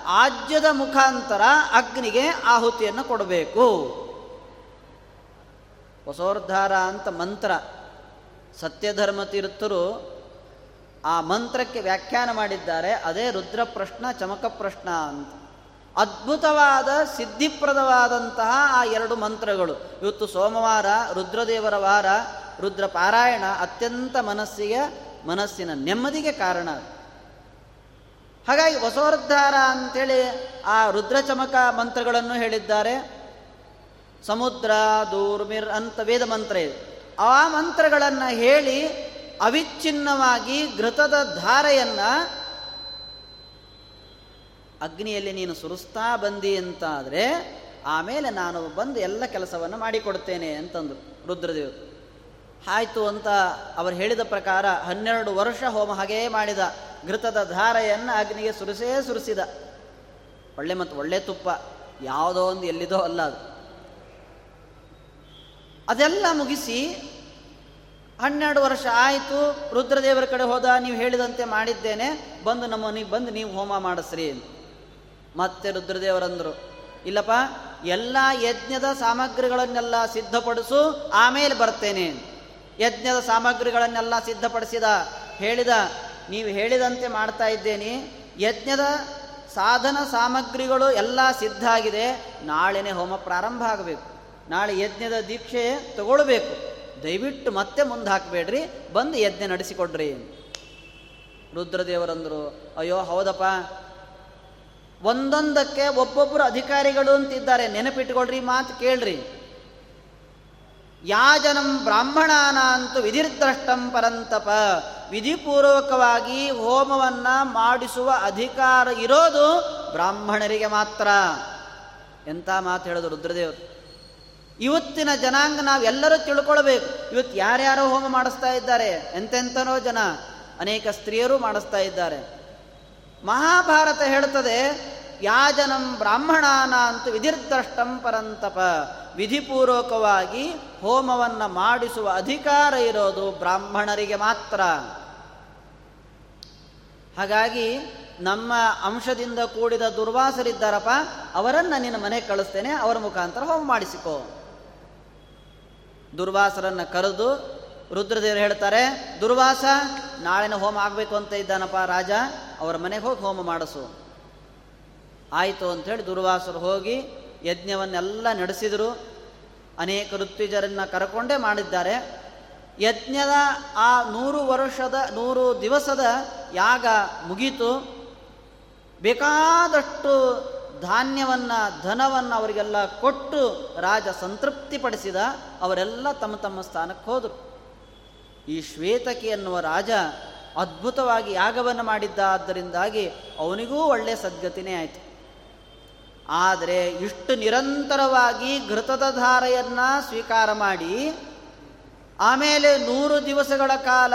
ಆಜ್ಯದ ಮುಖಾಂತರ ಅಗ್ನಿಗೆ ಆಹುತಿಯನ್ನು ಕೊಡಬೇಕು. ವಸೋರ್ಧಾರ ಅಂತ ಮಂತ್ರ. ಸತ್ಯಧರ್ಮ ತೀರ್ಥರು ಆ ಮಂತ್ರಕ್ಕೆ ವ್ಯಾಖ್ಯಾನ ಮಾಡಿದ್ದಾರೆ. ಅದೇ ರುದ್ರ ಪ್ರಶ್ನ ಚಮಕ ಪ್ರಶ್ನ ಅಂತ. ಅದ್ಭುತವಾದ, ಸಿದ್ಧಿಪ್ರದವಾದಂತಹ ಆ ಎರಡು ಮಂತ್ರಗಳು. ಇವತ್ತು ಸೋಮವಾರ, ರುದ್ರದೇವರ ವಾರ ರುದ್ರ ಪಾರಾಯಣ ಅತ್ಯಂತ ಮನಸ್ಸಿಗೆ, ಮನಸ್ಸಿನ ನೆಮ್ಮದಿಗೆ ಕಾರಣ ಹಾಗಾಗಿ ವಸೋರ್ಧಾರ ಅಂಥೇಳಿ ಆ ರುದ್ರಚಮಕ ಮಂತ್ರಗಳನ್ನು ಹೇಳಿದ್ದಾರೆ. ಸಮುದ್ರ, ದೂರ್ಮಿರ್ ಅಂತ ವೇದ ಮಂತ್ರ ಇದೆ. ಆ ಮಂತ್ರಗಳನ್ನು ಹೇಳಿ ಅವಿಚ್ಛಿನ್ನವಾಗಿ ಘೃತದ ಧಾರೆಯನ್ನು ಅಗ್ನಿಯಲ್ಲಿ ನೀನು ಸುರಿಸ್ತಾ ಬಂದಿ ಅಂತಾದರೆ, ಆಮೇಲೆ ನಾನು ಬಂದು ಎಲ್ಲ ಕೆಲಸವನ್ನು ಮಾಡಿಕೊಡ್ತೇನೆ ಅಂತಂದರು ರುದ್ರದೇವರು. ಆಯಿತು ಅಂತ ಅವರು ಹೇಳಿದ ಪ್ರಕಾರ ಹನ್ನೆರಡು ವರ್ಷ ಹೋಮ ಹಾಗೇ ಮಾಡಿದ. ಘೃತದ ಧಾರೆಯನ್ನು ಅಗ್ನಿಗೆ ಸುರಿಸೇ ಸುರಿಸಿದ. ಒಳ್ಳೆ ಮತ್ತು ಒಳ್ಳೆ ತುಪ್ಪ, ಯಾವುದೋ ಒಂದು ಎಲ್ಲಿದೋ ಅಲ್ಲ ಅದು. ಅದೆಲ್ಲ ಮುಗಿಸಿ ಹನ್ನೆರಡು ವರ್ಷ ಆಯಿತು. ರುದ್ರದೇವರ ಕಡೆ ಹೋದ, ನೀವು ಹೇಳಿದಂತೆ ಮಾಡಿದ್ದೇನೆ. ಬಂದು ನಮ್ಮನಿಗೆ ಮನೆಗೆ ಬಂದು ನೀವು ಹೋಮ ಮಾಡಿಸ್ರಿ ಮತ್ತೆ ರುದ್ರದೇವರಂದರು. ಇಲ್ಲಪ್ಪ, ಎಲ್ಲ ಯಜ್ಞದ ಸಾಮಗ್ರಿಗಳನ್ನೆಲ್ಲ ಸಿದ್ಧಪಡಿಸು, ಆಮೇಲೆ ಬರ್ತೇನೆ. ಯಜ್ಞದ ಸಾಮಗ್ರಿಗಳನ್ನೆಲ್ಲ ಸಿದ್ಧಪಡಿಸಿದ, ಹೇಳಿದ, ನೀವು ಹೇಳಿದಂತೆ ಮಾಡ್ತಾ ಇದ್ದೇನೆ. ಯಜ್ಞದ ಸಾಧನ ಸಾಮಗ್ರಿಗಳು ಎಲ್ಲ ಸಿದ್ಧ ಆಗಿದೆ. ನಾಳೆನೇ ಹೋಮ ಪ್ರಾರಂಭ ಆಗಬೇಕು. ನಾಳೆ ಯಜ್ಞದ ದೀಕ್ಷೆ ತಗೊಳ್ಬೇಕು. ದಯವಿಟ್ಟು ಮತ್ತೆ ಮುಂದೆ ಹಾಕಬೇಡ್ರಿ ಬಂದು ಯಜ್ಞ ನಡೆಸಿಕೊಡ್ರಿ. ರುದ್ರದೇವರಂದರು, ಅಯ್ಯೋ, ಹೌದಪ್ಪ ಒಂದೊಂದಕ್ಕೆ ಒಬ್ಬೊಬ್ಬರು ಅಧಿಕಾರಿಗಳು ಅಂತಿದ್ದಾರೆ. ನೆನಪಿಟ್ಕೊಳ್ರಿ ಮಾತು ಕೇಳ್ರಿ. ಯಾಜನಂ ಬ್ರಾಹ್ಮಣಾನ ಅಂತೂ ವಿಧಿರ್ದ್ರಷ್ಟಂ ಪರಂತಪ. ವಿಧಿಪೂರ್ವಕವಾಗಿ ಹೋಮವನ್ನ ಮಾಡಿಸುವ ಅಧಿಕಾರ ಇರೋದು ಬ್ರಾಹ್ಮಣರಿಗೆ ಮಾತ್ರ. ಎಂತ ಮಾತು ಹೇಳೋದು ರುದ್ರದೇವರು? ಇವತ್ತಿನ ಜನಾಂಗ ನಾವೆಲ್ಲರೂ ತಿಳ್ಕೊಳ್ಬೇಕು. ಇವತ್ತು ಯಾರ್ಯಾರೋ ಹೋಮ ಮಾಡಿಸ್ತಾ ಇದ್ದಾರೆ. ಎಂತೆಂತನೋ ಜನ ಅನೇಕ ಸ್ತ್ರೀಯರು ಮಾಡಿಸ್ತಾ ಇದ್ದಾರೆ. ಮಹಾಭಾರತ ಹೇಳ್ತದೆ ಯಾಜನಂ ಬ್ರಾಹ್ಮಣಾನ ಅಂತೂ ವಿಧಿರ್ದ್ರಷ್ಟಂ ಪರಂತಪ. ವಿಧಿಪೂರ್ವಕವಾಗಿ ಹೋಮವನ್ನು ಮಾಡಿಸುವ ಅಧಿಕಾರ ಇರೋದು ಬ್ರಾಹ್ಮಣರಿಗೆ ಮಾತ್ರ. ಹಾಗಾಗಿ ನಮ್ಮ ಅಂಶದಿಂದ ಕೂಡಿದ ದುರ್ವಾಸರಿದ್ದಾರಪ್ಪ, ಅವರನ್ನು ನಿನ್ನ ಮನೆಗೆ ಕಳಿಸ್ತೇನೆ, ಅವರ ಮುಖಾಂತರ ಹೋಮ ಮಾಡಿಸಿಕೋ. ದುರ್ವಾಸರನ್ನು ಕರೆದು ರುದ್ರದೇವರು ಹೇಳ್ತಾರೆ, ದುರ್ವಾಸ, ನಾಳೆನ ಹೋಮ ಆಗಬೇಕು ಅಂತ ಇದ್ದಾನಪ್ಪ ರಾಜ, ಅವರ ಮನೆಗೆ ಹೋಗಿ ಹೋಮ ಮಾಡಿಸು. ಆಯಿತು ಅಂಥೇಳಿ ದುರ್ವಾಸರು ಹೋಗಿ ಯಜ್ಞವನ್ನೆಲ್ಲ ನಡೆಸಿದರು. ಅನೇಕ ಋತ್ವಿಜರನ್ನು ಕರಕೊಂಡೇ ಮಾಡಿದ್ದಾರೆ. ಯಜ್ಞದ ಆ ನೂರು ವರ್ಷದ, ನೂರು ದಿವಸದ ಯಾಗ ಮುಗೀತು. ಬೇಕಾದಷ್ಟು ಧಾನ್ಯವನ್ನು, ಧನವನ್ನು ಅವರಿಗೆಲ್ಲ ಕೊಟ್ಟು ರಾಜ ಸಂತೃಪ್ತಿಪಡಿಸಿದ ಅವರೆಲ್ಲ ತಮ್ಮ ತಮ್ಮ ಸ್ಥಾನಕ್ಕೆ ಹೋದರು. ಈ ಶ್ವೇತಕಿ ಎನ್ನುವ ರಾಜ ಅದ್ಭುತವಾಗಿ ಯಾಗವನ್ನು ಮಾಡಿದ್ದ ಆದ್ದರಿಂದಾಗಿ ಅವನಿಗೂ ಒಳ್ಳೆಯ ಸದ್ಗತಿನೇ ಆಯಿತು. ಆದರೆ ಇಷ್ಟು ನಿರಂತರವಾಗಿ ಘೃತದ ಧಾರೆಯನ್ನು ಸ್ವೀಕಾರ ಮಾಡಿ, ಆಮೇಲೆ ನೂರು ದಿವಸಗಳ ಕಾಲ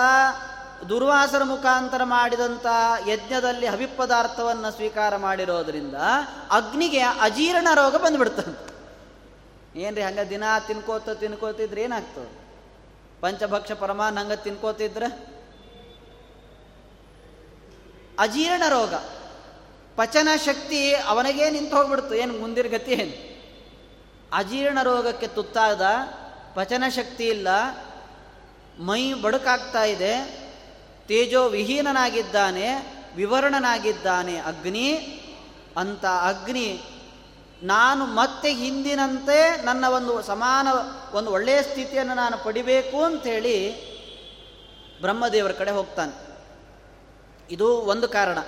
ದುರ್ವಾಸರ ಮುಖಾಂತರ ಮಾಡಿದಂಥ ಯಜ್ಞದಲ್ಲಿ ಹವಿಪದಾರ್ಥವನ್ನು ಸ್ವೀಕಾರ ಮಾಡಿರೋದ್ರಿಂದ ಅಗ್ನಿಗೆ ಅಜೀರ್ಣ ರೋಗ ಬಂದುಬಿಡ್ತಂತೆ ಏನ್ರಿ ಹಂಗೆ ದಿನ ತಿನ್ಕೋತ ತಿನ್ಕೋತಿದ್ರೆ ಏನಾಗ್ತದೆ? ಪಂಚಭಕ್ಷ ಪರಮಾನ್ ಹಂಗೆ ತಿನ್ಕೋತಿದ್ರೆ ಅಜೀರ್ಣ ರೋಗ. ಪಚನ ಶಕ್ತಿ ಅವನಿಗೇ ನಿಂತು ಹೋಗ್ಬಿಡ್ತು. ಏನು ಮುಂದಿನ ಗತಿ ಏನು? ಅಜೀರ್ಣ ರೋಗಕ್ಕೆ ತುತ್ತಾದ ಪಚನ ಶಕ್ತಿ ಇಲ್ಲ. ಮೈ ಬಡುಕಾಗ್ತಾ ಇದೆ. ತೇಜೋ ವಿಹೀನನಾಗಿದ್ದಾನೆ, ವಿವರಣನಾಗಿದ್ದಾನೆ ಅಗ್ನಿ. ಅಂತ ಅಗ್ನಿ ನಾನು ಮತ್ತೆ ಹಿಂದಿನಂತೆ ನನ್ನ ಒಂದು ಸಮಾನ ಒಂದು ಒಳ್ಳೆಯ ಸ್ಥಿತಿಯನ್ನು ನಾನು ಪಡಿಬೇಕು ಅಂಥೇಳಿ ಬ್ರಹ್ಮದೇವರ ಕಡೆ ಹೋಗ್ತಾನೆ. ಇದು ಒಂದು ಕಾರಣ.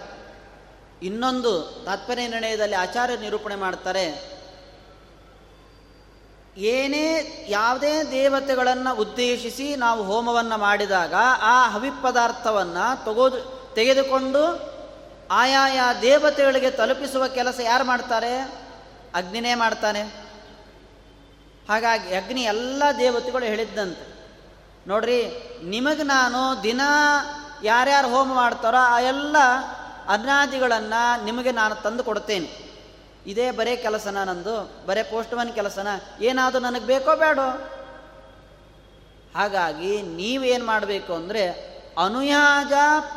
ಇನ್ನೊಂದು ತಾತ್ಪರ್ಯ ನಿರ್ಣಯದಲ್ಲಿ ಆಚಾರ್ಯ ನಿರೂಪಣೆ ಮಾಡ್ತಾರೆ. ಏನೇ ಯಾವುದೇ ದೇವತೆಗಳನ್ನು ಉದ್ದೇಶಿಸಿ ನಾವು ಹೋಮವನ್ನು ಮಾಡಿದಾಗ ಆ ಹವಿಪದಾರ್ಥವನ್ನು ತಗೋದು, ತೆಗೆದುಕೊಂಡು ಆಯಾಯ ದೇವತೆಗಳಿಗೆ ತಲುಪಿಸುವ ಕೆಲಸ ಯಾರು ಮಾಡ್ತಾರೆ? ಅಗ್ನಿನೇ ಮಾಡ್ತಾನೆ. ಹಾಗಾಗಿ ಅಗ್ನಿ ಎಲ್ಲ ದೇವತೆಗಳು ಹೇಳಿದ್ದಂತೆ. ನೋಡ್ರಿ, ನಿಮಗೆ ನಾನು ದಿನ ಯಾರ್ಯಾರು ಹೋಮ ಮಾಡ್ತಾರೋ ಆ ಎಲ್ಲ ಅನ್ನಾದಿಗಳನ್ನು ನಿಮಗೆ ನಾನು ತಂದು ಕೊಡ್ತೇನೆ ಇದೇ ಬರೇ ಕೆಲಸನ ನಂದು, ಬರೇ ಪೋಸ್ಟ್ಮನ್ ಕೆಲಸನ. ಏನಾದರೂ ನನಗೆ ಬೇಕೋ ಬೇಡೋ. ಹಾಗಾಗಿ ನೀವೇನು ಮಾಡಬೇಕು ಅಂದರೆ, ಅನುಯಾಜ,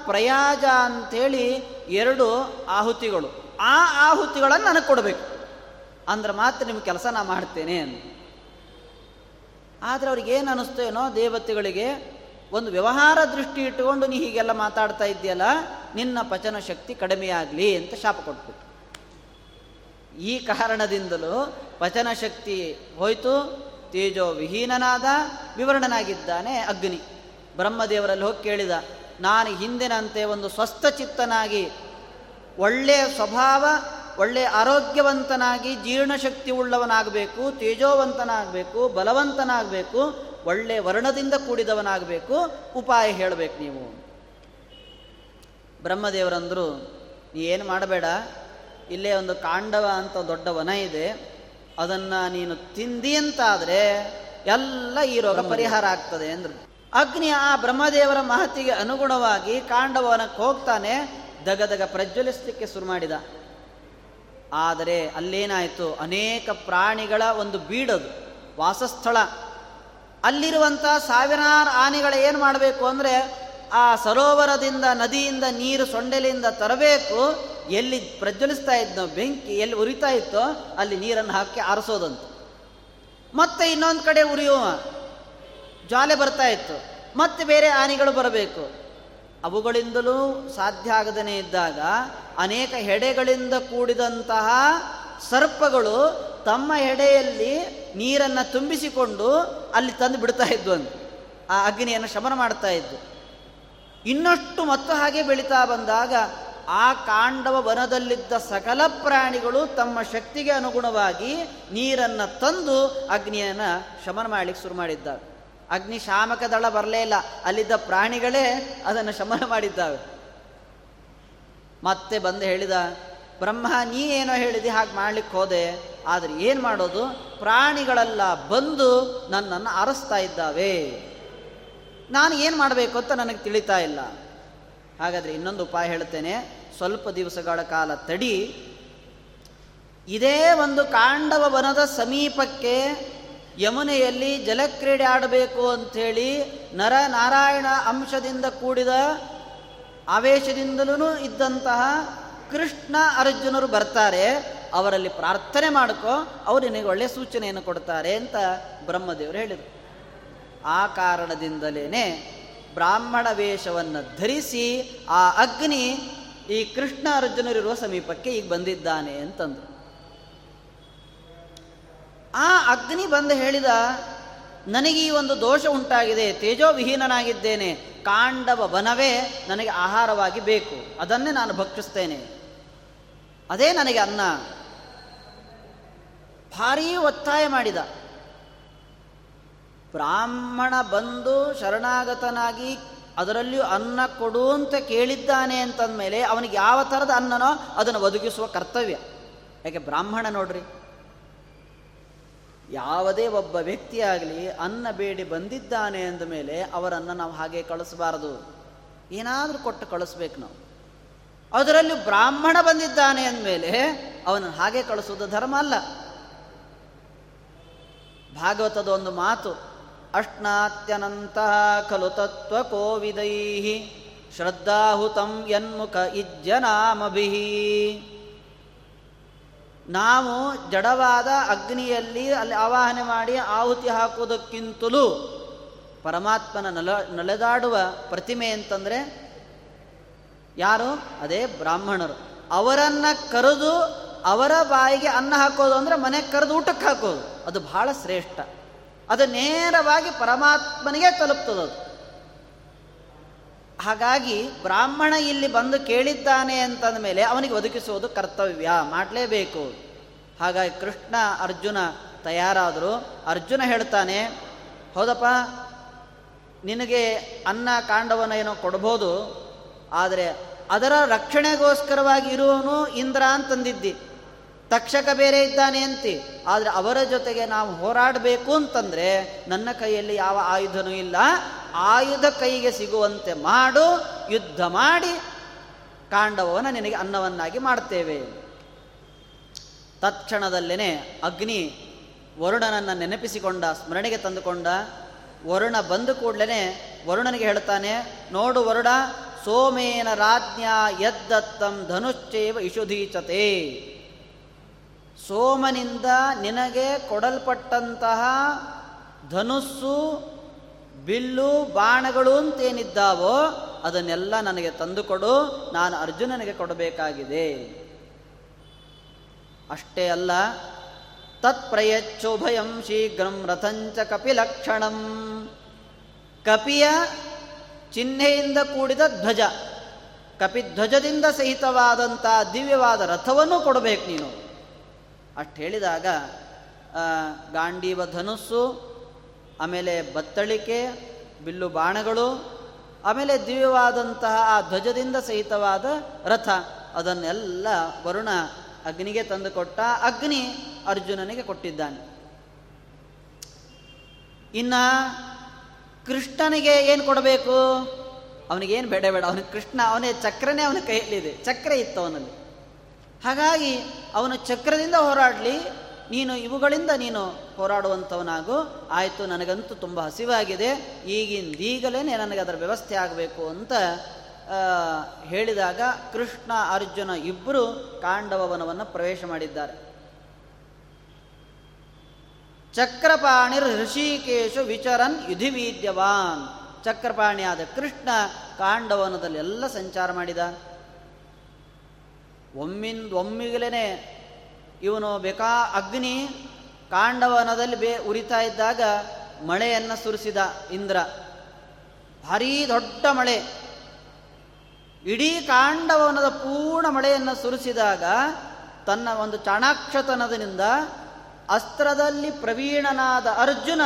ಪ್ರಯಾಜ ಅಂಥೇಳಿ ಎರಡು ಆಹುತಿಗಳು. ಆ ಆಹುತಿಗಳನ್ನು ನನಗೆ ಕೊಡಬೇಕು. ಅಂದ್ರೆ ಮಾತ್ರ ನಿಮ್ಮ ಕೆಲಸ ನಾ ಮಾಡ್ತೇನೆ ಅಂತ ಆದರೆ ಅವ್ರಿಗೆ ಏನು ಅನ್ನಿಸ್ತೇನೋ ದೇವತೆಗಳಿಗೆ ಒಂದು ವ್ಯವಹಾರ ದೃಷ್ಟಿ ಇಟ್ಟುಕೊಂಡು ನೀ ಹೀಗೆಲ್ಲ ಮಾತಾಡ್ತಾ ಇದ್ದೀಯಲ್ಲ, ನಿನ್ನ ಪಚನ ಶಕ್ತಿ ಕಡಿಮೆಯಾಗಲಿ ಅಂತ ಶಾಪ ಕೊಟ್ಬಿಟ್ಟು ಈ ಕಾರಣದಿಂದಲೂ ಪಚನ ಶಕ್ತಿ ಹೋಯಿತು, ತೇಜೋ ವಿಹೀನನಾದ, ವಿವರಣನಾಗಿದ್ದಾನೆ ಅಗ್ನಿ. ಬ್ರಹ್ಮದೇವರಲ್ಲಿ ಹೋಗಿ ಕೇಳಿದ, ನಾನು ಹಿಂದಿನಂತೆ ಒಂದು ಸ್ವಸ್ಥ ಚಿತ್ತನಾಗಿ ಒಳ್ಳೆಯ ಸ್ವಭಾವ ಒಳ್ಳೆಯ ಆರೋಗ್ಯವಂತನಾಗಿ ಜೀರ್ಣಶಕ್ತಿ ಉಳ್ಳವನಾಗಬೇಕು, ತೇಜೋವಂತನಾಗಬೇಕು, ಬಲವಂತನಾಗಬೇಕು ಒಳ್ಳೆಯ ವರ್ಣದಿಂದ ಕೂಡಿದವನಾಗಬೇಕು. ಉಪಾಯ ಹೇಳಬೇಕು ನೀವು. ಬ್ರಹ್ಮದೇವರಂದರು ನೀ ಏನು ಮಾಡಬೇಡ ಇಲ್ಲೇ ಒಂದು ಕಾಂಡವ ಅಂತ ದೊಡ್ಡ ವನ ಇದೆ ಅದನ್ನು ನೀನು ತಿಂದಿ ಅಂತಾದರೆ ಎಲ್ಲ ಈ ರೋಗ ಪರಿಹಾರ ಆಗ್ತದೆ ಅಂದರು. ಅಗ್ನಿ ಆ ಬ್ರಹ್ಮದೇವರ ಮಹತಿಗೆ ಅನುಗುಣವಾಗಿ ಕಾಂಡವನಕ್ಕೆ ಹೋಗ್ತಾನೆ ದಗದಗ ಪ್ರಜ್ವಲಿಸಲಿಕ್ಕೆ ಶುರು ಮಾಡಿದ. ಆದರೆ ಅಲ್ಲೇನಾಯಿತು ಅನೇಕ ಪ್ರಾಣಿಗಳ ಒಂದು ಬೀಡದು ವಾಸಸ್ಥಳ. ಅಲ್ಲಿರುವಂಥ ಸಾವಿರಾರು ಆನೆಗಳು ಏನು ಮಾಡಬೇಕು ಅಂದರೆ ಆ ಸರೋವರದಿಂದ, ನದಿಯಿಂದ ನೀರು ಸೊಂಡೆಲಿಂದ ತರಬೇಕು. ಎಲ್ಲಿ ಪ್ರಜ್ವಲಿಸ್ತಾ ಇದ್ನೋ, ಬೆಂಕಿ ಎಲ್ಲಿ ಉರಿತಾ ಇತ್ತೋ ಅಲ್ಲಿ ನೀರನ್ನು ಹಾಕಿ ಆರಿಸೋದಂತ. ಮತ್ತೆ ಇನ್ನೊಂದು ಕಡೆ ಉರಿಯುವ ಜ್ವಾಲೆ ಬರ್ತಾ ಇತ್ತು. ಮತ್ತೆ ಬೇರೆ ಆನೆಗಳು ಬರಬೇಕು. ಅವುಗಳಿಂದಲೂ ಸಾಧ್ಯ ಆಗದೇ ಇದ್ದಾಗ ಅನೇಕ ಹೆಡೆಗಳಿಂದ ಕೂಡಿದಂತಹ ಸರ್ಪಗಳು ತಮ್ಮ ಹೆಡೆಯಲ್ಲಿ ನೀರನ್ನು ತುಂಬಿಸಿಕೊಂಡು ಅಲ್ಲಿ ತಂದು ಬಿಡ್ತಾ ಇದ್ದು ಅಂತ ಆ ಅಗ್ನಿಯನ್ನು ಶಮನ ಮಾಡ್ತಾ ಇದ್ದು. ಇನ್ನಷ್ಟು ಮತ್ತು ಹಾಗೆ ಬೆಳೀತಾ ಬಂದಾಗ ಆ ಕಾಂಡವ ವನದಲ್ಲಿದ್ದ ಸಕಲ ಪ್ರಾಣಿಗಳು ತಮ್ಮ ಶಕ್ತಿಗೆ ಅನುಗುಣವಾಗಿ ನೀರನ್ನು ತಂದು ಅಗ್ನಿಯನ್ನು ಶಮನ ಮಾಡಲಿಕ್ಕೆ ಶುರು ಮಾಡಿದ್ದಾವೆ. ಅಗ್ನಿ ಶಾಮಕ ದಳ ಬರಲೇ ಇಲ್ಲ. ಅಲ್ಲಿದ್ದ ಪ್ರಾಣಿಗಳೇ ಅದನ್ನು ಶಮನ ಮಾಡಿದ್ದಾವೆ. ಮತ್ತೆ ಬಂದು ಹೇಳಿದ, ಬ್ರಹ್ಮ, ನೀ ಏನೋ ಹೇಳಿದಿ, ಹಾಗೆ ಮಾಡ್ಲಿಕ್ಕೆ ಹೋದೆ. ಆದರೆ ಏನು ಮಾಡೋದು? ಪ್ರಾಣಿಗಳೆಲ್ಲ ಬಂದು ನನ್ನನ್ನು ಅರಸ್ತಾ ಇದ್ದಾವೆ. ನಾನು ಏನು ಮಾಡಬೇಕು ಅಂತ ನನಗೆ ತಿಳಿತಾ ಇಲ್ಲ. ಹಾಗಾದರೆ ಇನ್ನೊಂದು ಉಪಾಯ ಹೇಳ್ತೇನೆ ಸ್ವಲ್ಪ ದಿವಸಗಳ ಕಾಲ ತಡಿ. ಇದೇ ಒಂದು ಕಾಂಡವ ವನದ ಸಮೀಪಕ್ಕೆ ಯಮುನೆಯಲ್ಲಿ ಜಲಕ್ರೀಡೆ ಆಡಬೇಕು ಅಂಥೇಳಿ ನರ ನಾರಾಯಣ ಅಂಶದಿಂದ ಕೂಡಿದ ಆವೇಶದಿಂದಲೂ ಇದ್ದಂತಹ ಕೃಷ್ಣ ಅರ್ಜುನರು ಬರ್ತಾರೆ. ಅವರಲ್ಲಿ ಪ್ರಾರ್ಥನೆ ಮಾಡ್ಕೋ, ಅವರು ನಿನಗೆ ಒಳ್ಳೆಯ ಸೂಚನೆಯನ್ನು ಕೊಡ್ತಾರೆ ಅಂತ ಬ್ರಹ್ಮದೇವರು ಹೇಳಿದರು. ಆ ಕಾರಣದಿಂದಲೇ ಬ್ರಾಹ್ಮಣ ವೇಷವನ್ನು ಧರಿಸಿ ಆ ಅಗ್ನಿ ಈ ಕೃಷ್ಣ ಅರ್ಜುನರಿರುವ ಸಮೀಪಕ್ಕೆ ಈಗ ಬಂದಿದ್ದಾನೆ ಅಂತಂದರು. ಆ ಅಗ್ನಿ ಬಂದು ಹೇಳಿದ, ನನಗೆ ಈ ಒಂದು ದೋಷ ಉಂಟಾಗಿದೆ, ತೇಜೋವಿಹೀನನಾಗಿದ್ದೇನೆ, ಕಾಂಡವ ವನವೇ ನನಗೆ ಆಹಾರವಾಗಿ ಬೇಕು, ಅದನ್ನೇ ನಾನು ಭಕ್ಷಿಸ್ತೇನೆ. ಅದೇ ನನಗೆ ಅನ್ನ. ಭಾರೀ ಒತ್ತಾಯ ಮಾಡಿದ. ಬ್ರಾಹ್ಮಣ ಬಂದು ಶರಣಾಗತನಾಗಿ ಅದರಲ್ಲಿಯೂ ಅನ್ನ ಕೊಡು ಅಂತ ಕೇಳಿದ್ದಾನೆ ಅಂತಂದಮೇಲೆ ಅವನಿಗೆ ಯಾವ ಥರದ ಅನ್ನನೋ ಅದನ್ನು ಒದಗಿಸುವ ಕರ್ತವ್ಯ. ಯಾಕೆ ಬ್ರಾಹ್ಮಣ ನೋಡ್ರಿ, ಯಾವುದೇ ಒಬ್ಬ ವ್ಯಕ್ತಿಯಾಗಲಿ ಅನ್ನ ಬೇಡಿ ಬಂದಿದ್ದಾನೆ ಅಂದ ಮೇಲೆ ಅವರನ್ನು ನಾವು ಹಾಗೆ ಕಳಿಸಬಾರದು. ಏನಾದರೂ ಕೊಟ್ಟು ಕಳಿಸ್ಬೇಕು ನಾವು. ಅದರಲ್ಲಿ ಬ್ರಾಹ್ಮಣ ಬಂದಿದ್ದಾನೆ ಅಂದಮೇಲೆ ಅವನನ್ನು ಹಾಗೆ ಕಳಿಸೋದು ಧರ್ಮ ಅಲ್ಲ. ಭಾಗವತದ ಒಂದು ಮಾತು, ಅಷ್ಟಾತ್ಯನಂತ ಖಲು ತತ್ವ ಕೋವಿದೈ ಶ್ರದ್ಧಾಹುತಂ ಯನ್ಮುಖ ಇಜ್ಜನಾಮಭಿ ನಾವು ಜಡವಾದ ಅಗ್ನಿಯಲ್ಲಿ ಅಲ್ಲಿ ಆವಾಹನೆ ಮಾಡಿ ಆಹುತಿ ಹಾಕುವುದಕ್ಕಿಂತಲೂ ಪರಮಾತ್ಮನ ನಲ ನಲೆದಾಡುವ ಪ್ರತಿಮೆ ಅಂತಂದರೆ ಯಾರು? ಅದೇ ಬ್ರಾಹ್ಮಣರು. ಅವರನ್ನು ಕರೆದು ಅವರ ಬಾಯಿಗೆ ಅನ್ನ ಹಾಕೋದು ಅಂದರೆ ಮನೆಗೆ ಕರೆದು ಊಟಕ್ಕೆ ಹಾಕೋದು. ಅದು ಬಹಳ ಶ್ರೇಷ್ಠ. ಅದು ನೇರವಾಗಿ ಪರಮಾತ್ಮನಿಗೆ ತಲುಪ್ತದದು. ಹಾಗಾಗಿ ಬ್ರಾಹ್ಮಣ ಇಲ್ಲಿ ಬಂದು ಕೇಳಿದ್ದಾನೆ ಅಂತಂದ ಮೇಲೆ ಅವನಿಗೆ ಒದಗಿಸುವುದು ಕರ್ತವ್ಯ, ಮಾಡಲೇಬೇಕು. ಹಾಗಾಗಿ ಕೃಷ್ಣ, ಅರ್ಜುನ ತಯಾರಾದರು. ಅರ್ಜುನ ಹೇಳ್ತಾನೆ, ಹೌದಪ್ಪ, ನಿನಗೆ ಅನ್ನ, ಕಾಂಡವನ್ನು ಏನೋ ಕೊಡ್ಬೋದು, ಆದರೆ ಅದರ ರಕ್ಷಣೆಗೋಸ್ಕರವಾಗಿ ಇರುವನು ಇಂದ್ರ ಅಂತಂದಿದ್ದಿ. ತಕ್ಷಕ ಬೇರೆ ಇದ್ದಾನೆ ಅಂತಿ. ಆದರೆ ಅವರ ಜೊತೆಗೆ ನಾವು ಹೋರಾಡಬೇಕು ಅಂತಂದರೆ ನನ್ನ ಕೈಯಲ್ಲಿ ಯಾವ ಆಯುಧನೂ ಇಲ್ಲ. ಆಯುಧ ಕೈಗೆ ಸಿಗುವಂತೆ ಮಾಡು, ಯುದ್ಧ ಮಾಡಿ ಕಾಂಡವನ ನಿನಗೆ ಅನ್ನವನ್ನಾಗಿ ಮಾಡ್ತೇವೆ. ತತ್ಕ್ಷಣದಲ್ಲೇ ಅಗ್ನಿ ವರುಣನನ್ನು ನೆನಪಿಸಿಕೊಂಡ, ಸ್ಮರಣೆಗೆ ತಂದುಕೊಂಡ. ವರುಣ ಬಂದ ಕೂಡಲೇ ವರುಣನಿಗೆ ಹೇಳ್ತಾನೆ, ನೋಡು ವರುಣ, ಸೋಮೇನ ರಾಜ್ಞ ಯದ್ದತ್ತಂ ಧನುಶ್ಚೇವ ಇಶುಧೀಚತೆ ಸೋಮನಿಂದ ನಿನಗೆ ಕೊಡಲ್ಪಟ್ಟಂತಹ ಧನುಸ್ಸು, ಬಿಲ್ಲು, ಬಾಣಗಳು ಅಂತೇನಿದ್ದಾವೋ ಅದನ್ನೆಲ್ಲ ನನಗೆ ತಂದುಕೊಡು, ನಾನು ಅರ್ಜುನನಿಗೆ ಕೊಡಬೇಕಾಗಿದೆ. ಅಷ್ಟೇ ಅಲ್ಲ, ತತ್ಪ್ರಯಚ್ಛೋಭಯಂ ಶೀಘ್ರಂ ರಥಂಚ ಕಪಿಲಕ್ಷಣಂ. ಕಪಿಯ ಚಿಹ್ನೆಯಿಂದ ಕೂಡಿದ ಧ್ವಜ, ಕಪಿಧ್ವಜದಿಂದ ಸಹಿತವಾದಂಥ ದಿವ್ಯವಾದ ರಥವನ್ನು ಕೊಡಬೇಕು ನೀನು. ಅಷ್ಟು ಹೇಳಿದಾಗ ಗಾಂಡೀವ ಧನುಸ್ಸು, ಆಮೇಲೆ ಬತ್ತಳಿಕೆ, ಬಿಲ್ಲು ಬಾಣಗಳು, ಆಮೇಲೆ ದಿವ್ಯವಾದಂತಹ ಆ ಧ್ವಜದಿಂದ ಸಹಿತವಾದ ರಥ, ಅದನ್ನೆಲ್ಲ ವರುಣ ಅಗ್ನಿಗೆ ತಂದುಕೊಟ್ಟ ಅಗ್ನಿ ಅರ್ಜುನನಿಗೆ ಕೊಟ್ಟಿದ್ದಾನೆ. ಇನ್ನ ಕೃಷ್ಣನಿಗೆ ಏನು ಕೊಡಬೇಕು? ಅವನಿಗೇನು ಬೇಡ ಬೇಡ. ಅವನಿಗೆ ಕೃಷ್ಣ, ಅವನೇ ಚಕ್ರನೇ ಅವನ ಕೈಯಲ್ಲಿದೆ. ಚಕ್ರ ಇತ್ತು ಅವನಲ್ಲಿ. ಹಾಗಾಗಿ ಅವನು ಚಕ್ರದಿಂದ ಹೋರಾಡಲಿ, ನೀನು ಇವುಗಳಿಂದ ನೀನು ಹೋರಾಡುವಂಥವನಾಗು. ಆಯಿತು, ನನಗಂತೂ ತುಂಬ ಹಸಿವಾಗಿದೆ ಈಗಿಂದೀಗಲೇ ನನಗೆ ಅದರ ವ್ಯವಸ್ಥೆ ಆಗಬೇಕು ಅಂತ ಹೇಳಿದಾಗ ಕೃಷ್ಣ, ಅರ್ಜುನ ಇಬ್ಬರು ಕಾಂಡವವನವನ್ನು ಪ್ರವೇಶ ಮಾಡಿದ್ದಾರೆ. ಚಕ್ರಪಾಣಿರ್ ಋಷಿಕೇಶು ವಿಚರನ್ ಯುಧಿವೀದ್ಯವಾನ್ ಚಕ್ರಪಾಣಿಯಾದ ಕೃಷ್ಣ ಕಾಂಡವನದಲ್ಲಿ ಎಲ್ಲ ಸಂಚಾರ ಮಾಡಿದ. ಒಮ್ಮಿಂದ ಒಮ್ಮಿಗಲೇ ಇವನು ಬೇಕಾ ಅಗ್ನಿ ಕಾಂಡವನದಲ್ಲಿ ಬೇ ಉರಿತಾ ಇದ್ದಾಗ ಮಳೆಯನ್ನು ಸುರಿಸಿದ ಇಂದ್ರ. ಭಾರೀ ದೊಡ್ಡ ಮಳೆ. ಇಡೀ ಕಾಂಡವನದ ಪೂರ್ಣ ಮಳೆಯನ್ನು ಸುರಿಸಿದಾಗ ತನ್ನ ಒಂದು ಚಾಣಾಕ್ಷತನದಿಂದ ಅಸ್ತ್ರದಲ್ಲಿ ಪ್ರವೀಣನಾದ ಅರ್ಜುನ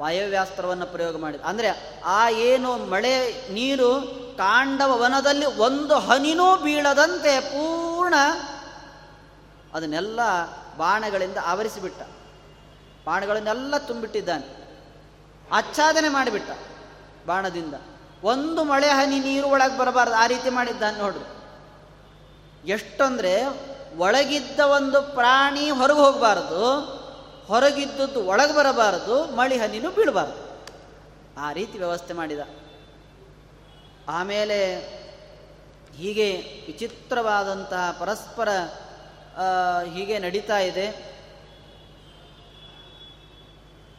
ವಾಯವ್ಯಾಸ್ತ್ರವನ್ನು ಪ್ರಯೋಗ ಮಾಡಿದ. ಅಂದರೆ ಆ ಏನು ಮಳೆ ನೀರು ಕಾಂಡವ ವನದಲ್ಲಿ ಒಂದು ಹನಿನೂ ಬೀಳದಂತೆ ಪೂರ್ಣ ಅದನ್ನೆಲ್ಲ ಬಾಣಗಳಿಂದ ಆವರಿಸಿಬಿಟ್ಟ. ಬಾಣಗಳನ್ನೆಲ್ಲ ತುಂಬಿಟ್ಟಿದ್ದಾನೆ. ಆಚ್ಛಾದನೆ ಮಾಡಿಬಿಟ್ಟ ಬಾಣದಿಂದ. ಒಂದು ಮಳೆ ಹನಿ ನೀರು ಒಳಗೆ ಬರಬಾರ್ದು, ಆ ರೀತಿ ಮಾಡಿದ್ದಾನೆ ನೋಡ್ರಿ. ಎಷ್ಟಂದ್ರೆ ಒಳಗಿದ್ದ ಒಂದು ಪ್ರಾಣಿ ಹೊರಗೆ ಹೋಗಬಾರದು, ಹೊರಗಿದ್ದದ್ದು ಒಳಗೆ ಬರಬಾರದು, ಮಳಿ ಹನಿನೂ ಬೀಳಬಾರ್ದು. ಆ ರೀತಿ ವ್ಯವಸ್ಥೆ ಮಾಡಿದ. ಆಮೇಲೆ ಹೀಗೆ ವಿಚಿತ್ರವಾದಂತಹ ಪರಸ್ಪರ ಹೀಗೆ ನಡೀತಾ ಇದೆ.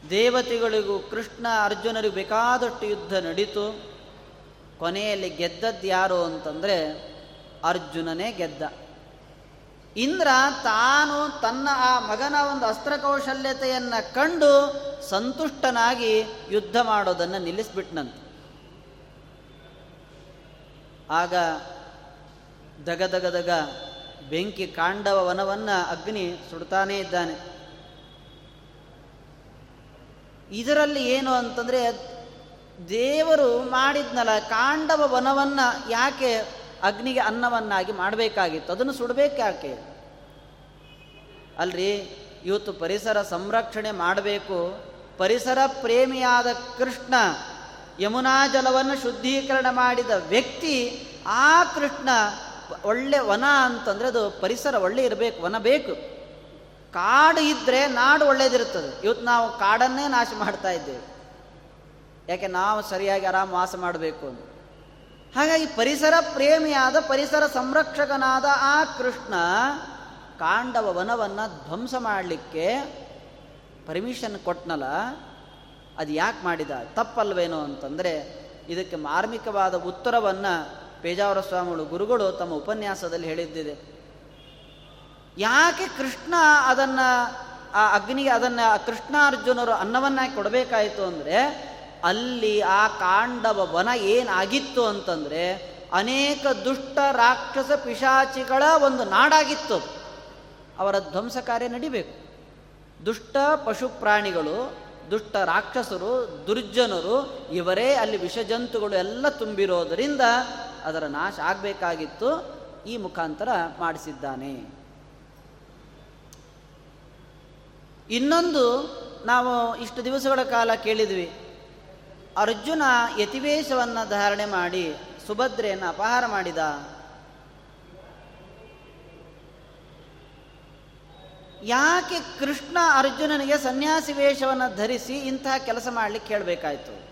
ದೇವತೆಗಳಿಗೂ ಕೃಷ್ಣ ಅರ್ಜುನರಿಗೂ ಬೇಕಾದಷ್ಟು ಯುದ್ಧ ನಡೀತು. ಕೊನೆಯಲ್ಲಿ ಗೆದ್ದದ್ದು ಯಾರು ಅಂತಂದರೆ ಅರ್ಜುನನೇ ಗೆದ್ದ. ಇಂದ್ರ ತಾನು ತನ್ನ ಆ ಮಗನ ಒಂದು ಅಸ್ತ್ರಕೌಶಲ್ಯತೆಯನ್ನು ಕಂಡು ಸಂತುಷ್ಟನಾಗಿ ಯುದ್ಧ ಮಾಡೋದನ್ನು ನಿಲ್ಲಿಸ್ಬಿಟ್ನಂತೆ. ಆಗ ದಗ ದಗ ದಗ ಬೆಂಕಿ ಕಾಂಡವ ವನವನ್ನು ಅಗ್ನಿ ಸುಡ್ತಾನೇ ಇದ್ದಾನೆ. ಇದರಲ್ಲಿ ಏನು ಅಂತಂದರೆ ದೇವರು ಮಾಡಿದ್ನಲ್ಲ ಕಾಂಡವ ವನವನ್ನು ಯಾಕೆ ಅಗ್ನಿಗೆ ಅನ್ನವನ್ನಾಗಿ ಮಾಡಬೇಕಾಗಿತ್ತು? ಅದನ್ನು ಸುಡಬೇಕು ಯಾಕೆ? ಅಲ್ರಿ, ಇವತ್ತು ಪರಿಸರ ಸಂರಕ್ಷಣೆ ಮಾಡಬೇಕು. ಪರಿಸರ ಪ್ರೇಮಿಯಾದ ಕೃಷ್ಣ ಯಮುನಾ ಜಲವನ್ನು ಶುದ್ಧೀಕರಣ ಮಾಡಿದ ವ್ಯಕ್ತಿ ಆ ಕೃಷ್ಣ ಒಳ್ಳೆ ವನ ಅಂತಂದರೆ ಅದು ಪರಿಸರ ಒಳ್ಳೆ ಇರಬೇಕು, ವನ ಬೇಕು. ಕಾಡು ಇದ್ದರೆ ನಾಡು ಒಳ್ಳೇದಿರುತ್ತದೆ. ಇವತ್ತು ನಾವು ಕಾಡನ್ನೇ ನಾಶ ಮಾಡ್ತಾ ಇದ್ದೇವೆ. ಯಾಕೆ ನಾವು ಸರಿಯಾಗಿ ಆರಾಮ ವಾಸ ಮಾಡಬೇಕು ಅಂತ. ಹಾಗಾಗಿ ಪರಿಸರ ಪ್ರೇಮಿಯಾದ, ಪರಿಸರ ಸಂರಕ್ಷಕನಾದ ಆ ಕೃಷ್ಣ ಕಾಂಡವ ವನವನ್ನು ಧ್ವಂಸ ಮಾಡಲಿಕ್ಕೆ ಪರ್ಮಿಷನ್ ಕೊಟ್ಟನಲ್ಲ ಅದು ಯಾಕೆ ಮಾಡಿದ? ತಪ್ಪಲ್ವೇನೋ ಅಂತಂದರೆ ಇದಕ್ಕೆ ಮಾರ್ಮಿಕವಾದ ಉತ್ತರವನ್ನು ಪೇಜಾವರ ಸ್ವಾಮಿಗಳು ಗುರುಗಳು ತಮ್ಮ ಉಪನ್ಯಾಸದಲ್ಲಿ ಹೇಳಿದ್ದಿದೆ. ಯಾಕೆ ಕೃಷ್ಣ ಅದನ್ನು, ಆ ಅಗ್ನಿಗೆ ಅದನ್ನು ಕೃಷ್ಣಾರ್ಜುನರು ಅನ್ನವನ್ನಾಗಿ ಕೊಡಬೇಕಾಯಿತು ಅಂದರೆ, ಅಲ್ಲಿ ಆ ಕಾಂಡವ ವನ ಏನಾಗಿತ್ತು ಅಂತಂದರೆ, ಅನೇಕ ದುಷ್ಟ ರಾಕ್ಷಸ ಪಿಶಾಚಿಗಳ ಒಂದು ನಾಡಾಗಿತ್ತು. ಅವರ ಧ್ವಂಸ ಕಾರ್ಯ ನಡಿಬೇಕು. ದುಷ್ಟ ಪಶು ಪ್ರಾಣಿಗಳು ದುಷ್ಟ ರಾಕ್ಷಸರು, ದುರ್ಜನರು ಇವರೇ ಅಲ್ಲಿ ವಿಷಜಂತುಗಳು ಎಲ್ಲ ತುಂಬಿರೋದರಿಂದ ಅದರ ನಾಶ ಆಗಬೇಕಾಗಿತ್ತು. ಈ ಮುಖಾಂತರ ಮಾಡಿಸಿದ್ದಾನೆ. ಇನ್ನೊಂದು ನಾವು ಇಷ್ಟು ದಿವಸಗಳ ಕಾಲ ಕೇಳಿದ್ವಿ. ಅರ್ಜುನ ಯತಿವೇಶವನ್ನು ಧಾರಣೆ ಮಾಡಿ ಸುಭದ್ರೆಯನ್ನು ಅಪಹಾರ ಮಾಡಿದ. ಯಾಕೆ ಕೃಷ್ಣ ಅರ್ಜುನನಿಗೆ ಸನ್ಯಾಸಿ ವೇಷವನ್ನು ಧರಿಸಿ ಇಂತಹ ಕೆಲಸ ಮಾಡಲಿಕ್ಕೆ ಕೇಳಬೇಕಾಯಿತು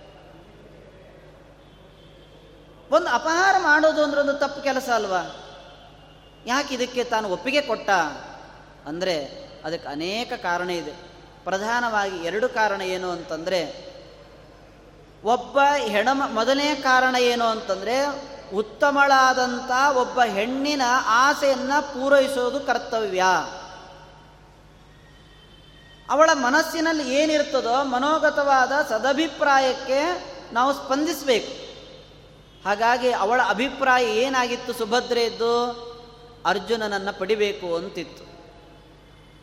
ಒಂದು ಅಪಹಾರ ಮಾಡೋದು ಅಂದ್ರೆ ಒಂದು ತಪ್ಪು ಕೆಲಸ ಅಲ್ವಾ? ಯಾಕೆ ಇದಕ್ಕೆ ತಾನು ಒಪ್ಪಿಗೆ ಕೊಟ್ಟ? ಅಂದರೆ ಅದಕ್ಕೆ ಅನೇಕ ಕಾರಣ ಇದೆ. ಪ್ರಧಾನವಾಗಿ ಎರಡು ಕಾರಣ ಏನು ಅಂತಂದರೆ, ಒಬ್ಬ ಹೆಣ ಮೊದಲನೇ ಕಾರಣ ಏನು ಅಂತಂದರೆ, ಉತ್ತಮಳಾದಂಥ ಒಬ್ಬ ಹೆಣ್ಣಿನ ಆಸೆಯನ್ನು ಪೂರೈಸೋದು ಕರ್ತವ್ಯ. ಅವಳ ಮನಸ್ಸಿನಲ್ಲಿ ಏನಿರ್ತದೋ ಮನೋಗತವಾದ ಸದಭಿಪ್ರಾಯಕ್ಕೆ ನಾವು ಸ್ಪಂದಿಸಬೇಕು. ಹಾಗಾಗಿ ಅವಳ ಅಭಿಪ್ರಾಯ ಏನಾಗಿತ್ತು? ಸುಭದ್ರೆಯದ್ದು ಅರ್ಜುನನನ್ನು ಪಡಿಬೇಕು ಅಂತಿತ್ತು.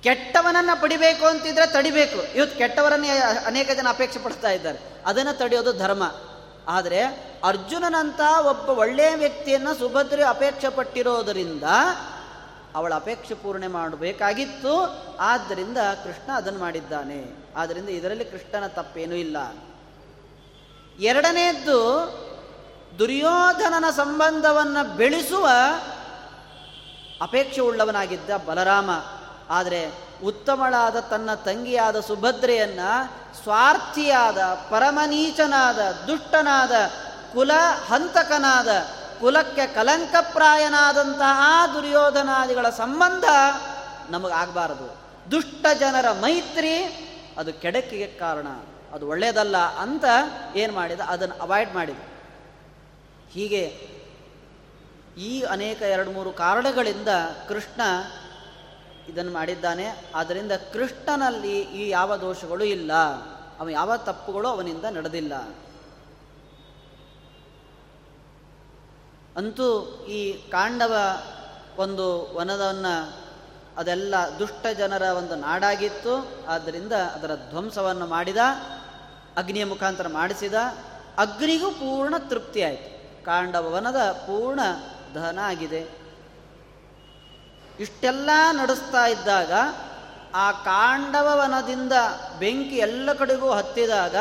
ಕೆಟ್ಟವನನ್ನು ಪಡಿಬೇಕು ಅಂತಿದ್ರೆ ತಡಿಬೇಕು. ಇವತ್ತು ಕೆಟ್ಟವರನ್ನೇ ಅನೇಕ ಜನ ಅಪೇಕ್ಷೆ ಪಡ್ತಾ ಇದ್ದಾರೆ. ಅದನ್ನು ತಡೆಯೋದು ಧರ್ಮ. ಆದರೆ ಅರ್ಜುನನಂತ ಒಬ್ಬ ಒಳ್ಳೆಯ ವ್ಯಕ್ತಿಯನ್ನು ಸುಭದ್ರೆ ಅಪೇಕ್ಷೆ ಪಟ್ಟಿರೋದರಿಂದ ಅವಳ ಅಪೇಕ್ಷೆ ಪೂರ್ಣೆ ಮಾಡಬೇಕಾಗಿತ್ತು. ಆದ್ದರಿಂದ ಕೃಷ್ಣ ಅದನ್ನು ಮಾಡಿದ್ದಾನೆ. ಆದ್ದರಿಂದ ಇದರಲ್ಲಿ ಕೃಷ್ಣನ ತಪ್ಪೇನೂ ಇಲ್ಲ. ಎರಡನೆಯದ್ದು ದುರ್ಯೋಧನನ ಸಂಬಂಧವನ್ನು ಬೆಳೆಸುವ ಅಪೇಕ್ಷೆ ಉಳ್ಳವನಾಗಿದ್ದ ಬಲರಾಮ. ಆದರೆ ಉತ್ತಮಳಾದ ತನ್ನ ತಂಗಿಯಾದ ಸುಭದ್ರೆಯನ್ನ, ಸ್ವಾರ್ಥಿಯಾದ, ಪರಮನೀಚನಾದ, ದುಷ್ಟನಾದ ಕುಲ ಹಂತಕನಾದ ಕುಲಕ್ಕೆ ಕಲಂಕಪ್ರಾಯನಾದಂತಹ ದುರ್ಯೋಧನಾದಿಗಳ ಸಂಬಂಧ ನಮಗಾಗಬಾರದು. ದುಷ್ಟ ಜನರ ಮೈತ್ರಿ ಅದು ಕೆಡಕಿಗೆ ಕಾರಣ. ಅದು ಒಳ್ಳೆಯದಲ್ಲ ಅಂತ ಏನು ಮಾಡಿದ? ಅದನ್ನು ಅವಾಯ್ಡ್ ಮಾಡಿದ. ಹೀಗೆ ಈ ಅನೇಕ ಎರಡು ಮೂರು ಕಾರಣಗಳಿಂದ ಕೃಷ್ಣ ಇದನ್ನು ಮಾಡಿದ್ದಾನೆ. ಆದ್ದರಿಂದ ಕೃಷ್ಣನಲ್ಲಿ ಈ ಯಾವ ದೋಷಗಳು ಇಲ್ಲ. ಅವ ಯಾವ ತಪ್ಪುಗಳು ಅವನಿಂದ ನಡೆದಿಲ್ಲ. ಅಂತೂ ಈ ಕಾಂಡವ ಒಂದು ವನವನ್ನು ಅದೆಲ್ಲ ದುಷ್ಟ ಜನರ ಒಂದು ನಾಡಾಗಿತ್ತು. ಆದ್ದರಿಂದ ಅದರ ಧ್ವಂಸವನ್ನು ಮಾಡಿದ, ಅಗ್ನಿಯ ಮುಖಾಂತರ ಮಾಡಿಸಿದ, ಅಗ್ನಿಗೂ ಪೂರ್ಣ ತೃಪ್ತಿ ಆಯಿತು. ಕಾಂಡವ ವನದ ಪೂರ್ಣ ದಹನ ಆಗಿದೆ. ಇಷ್ಟೆಲ್ಲ ನಡೆಸ್ತಾ ಇದ್ದಾಗ, ಆ ಕಾಂಡವ ವನದಿಂದ ಬೆಂಕಿ ಎಲ್ಲ ಕಡೆಗೂ ಹತ್ತಿದಾಗ,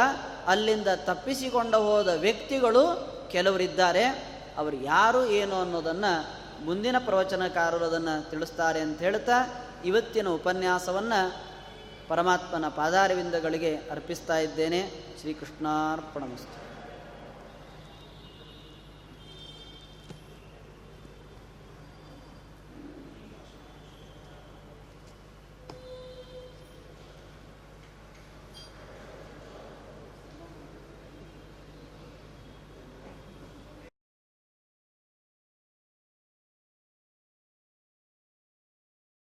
ಅಲ್ಲಿಂದ ತಪ್ಪಿಸಿಕೊಂಡು ಹೋದ ವ್ಯಕ್ತಿಗಳು ಕೆಲವರಿದ್ದಾರೆ. ಅವರು ಯಾರು ಏನು ಅನ್ನೋದನ್ನು ಮುಂದಿನ ಪ್ರವಚನಕಾರರು ಅದನ್ನು ತಿಳಿಸ್ತಾರೆ ಅಂತ ಹೇಳ್ತಾ ಇವತ್ತಿನ ಉಪನ್ಯಾಸವನ್ನು ಪರಮಾತ್ಮನ ಪಾದಾರವಿಂದಗಳಿಗೆ ಅರ್ಪಿಸ್ತಾ ಇದ್ದೇನೆ. ಶ್ರೀಕೃಷ್ಣಾರ್ಪಣಮಸ್ತು.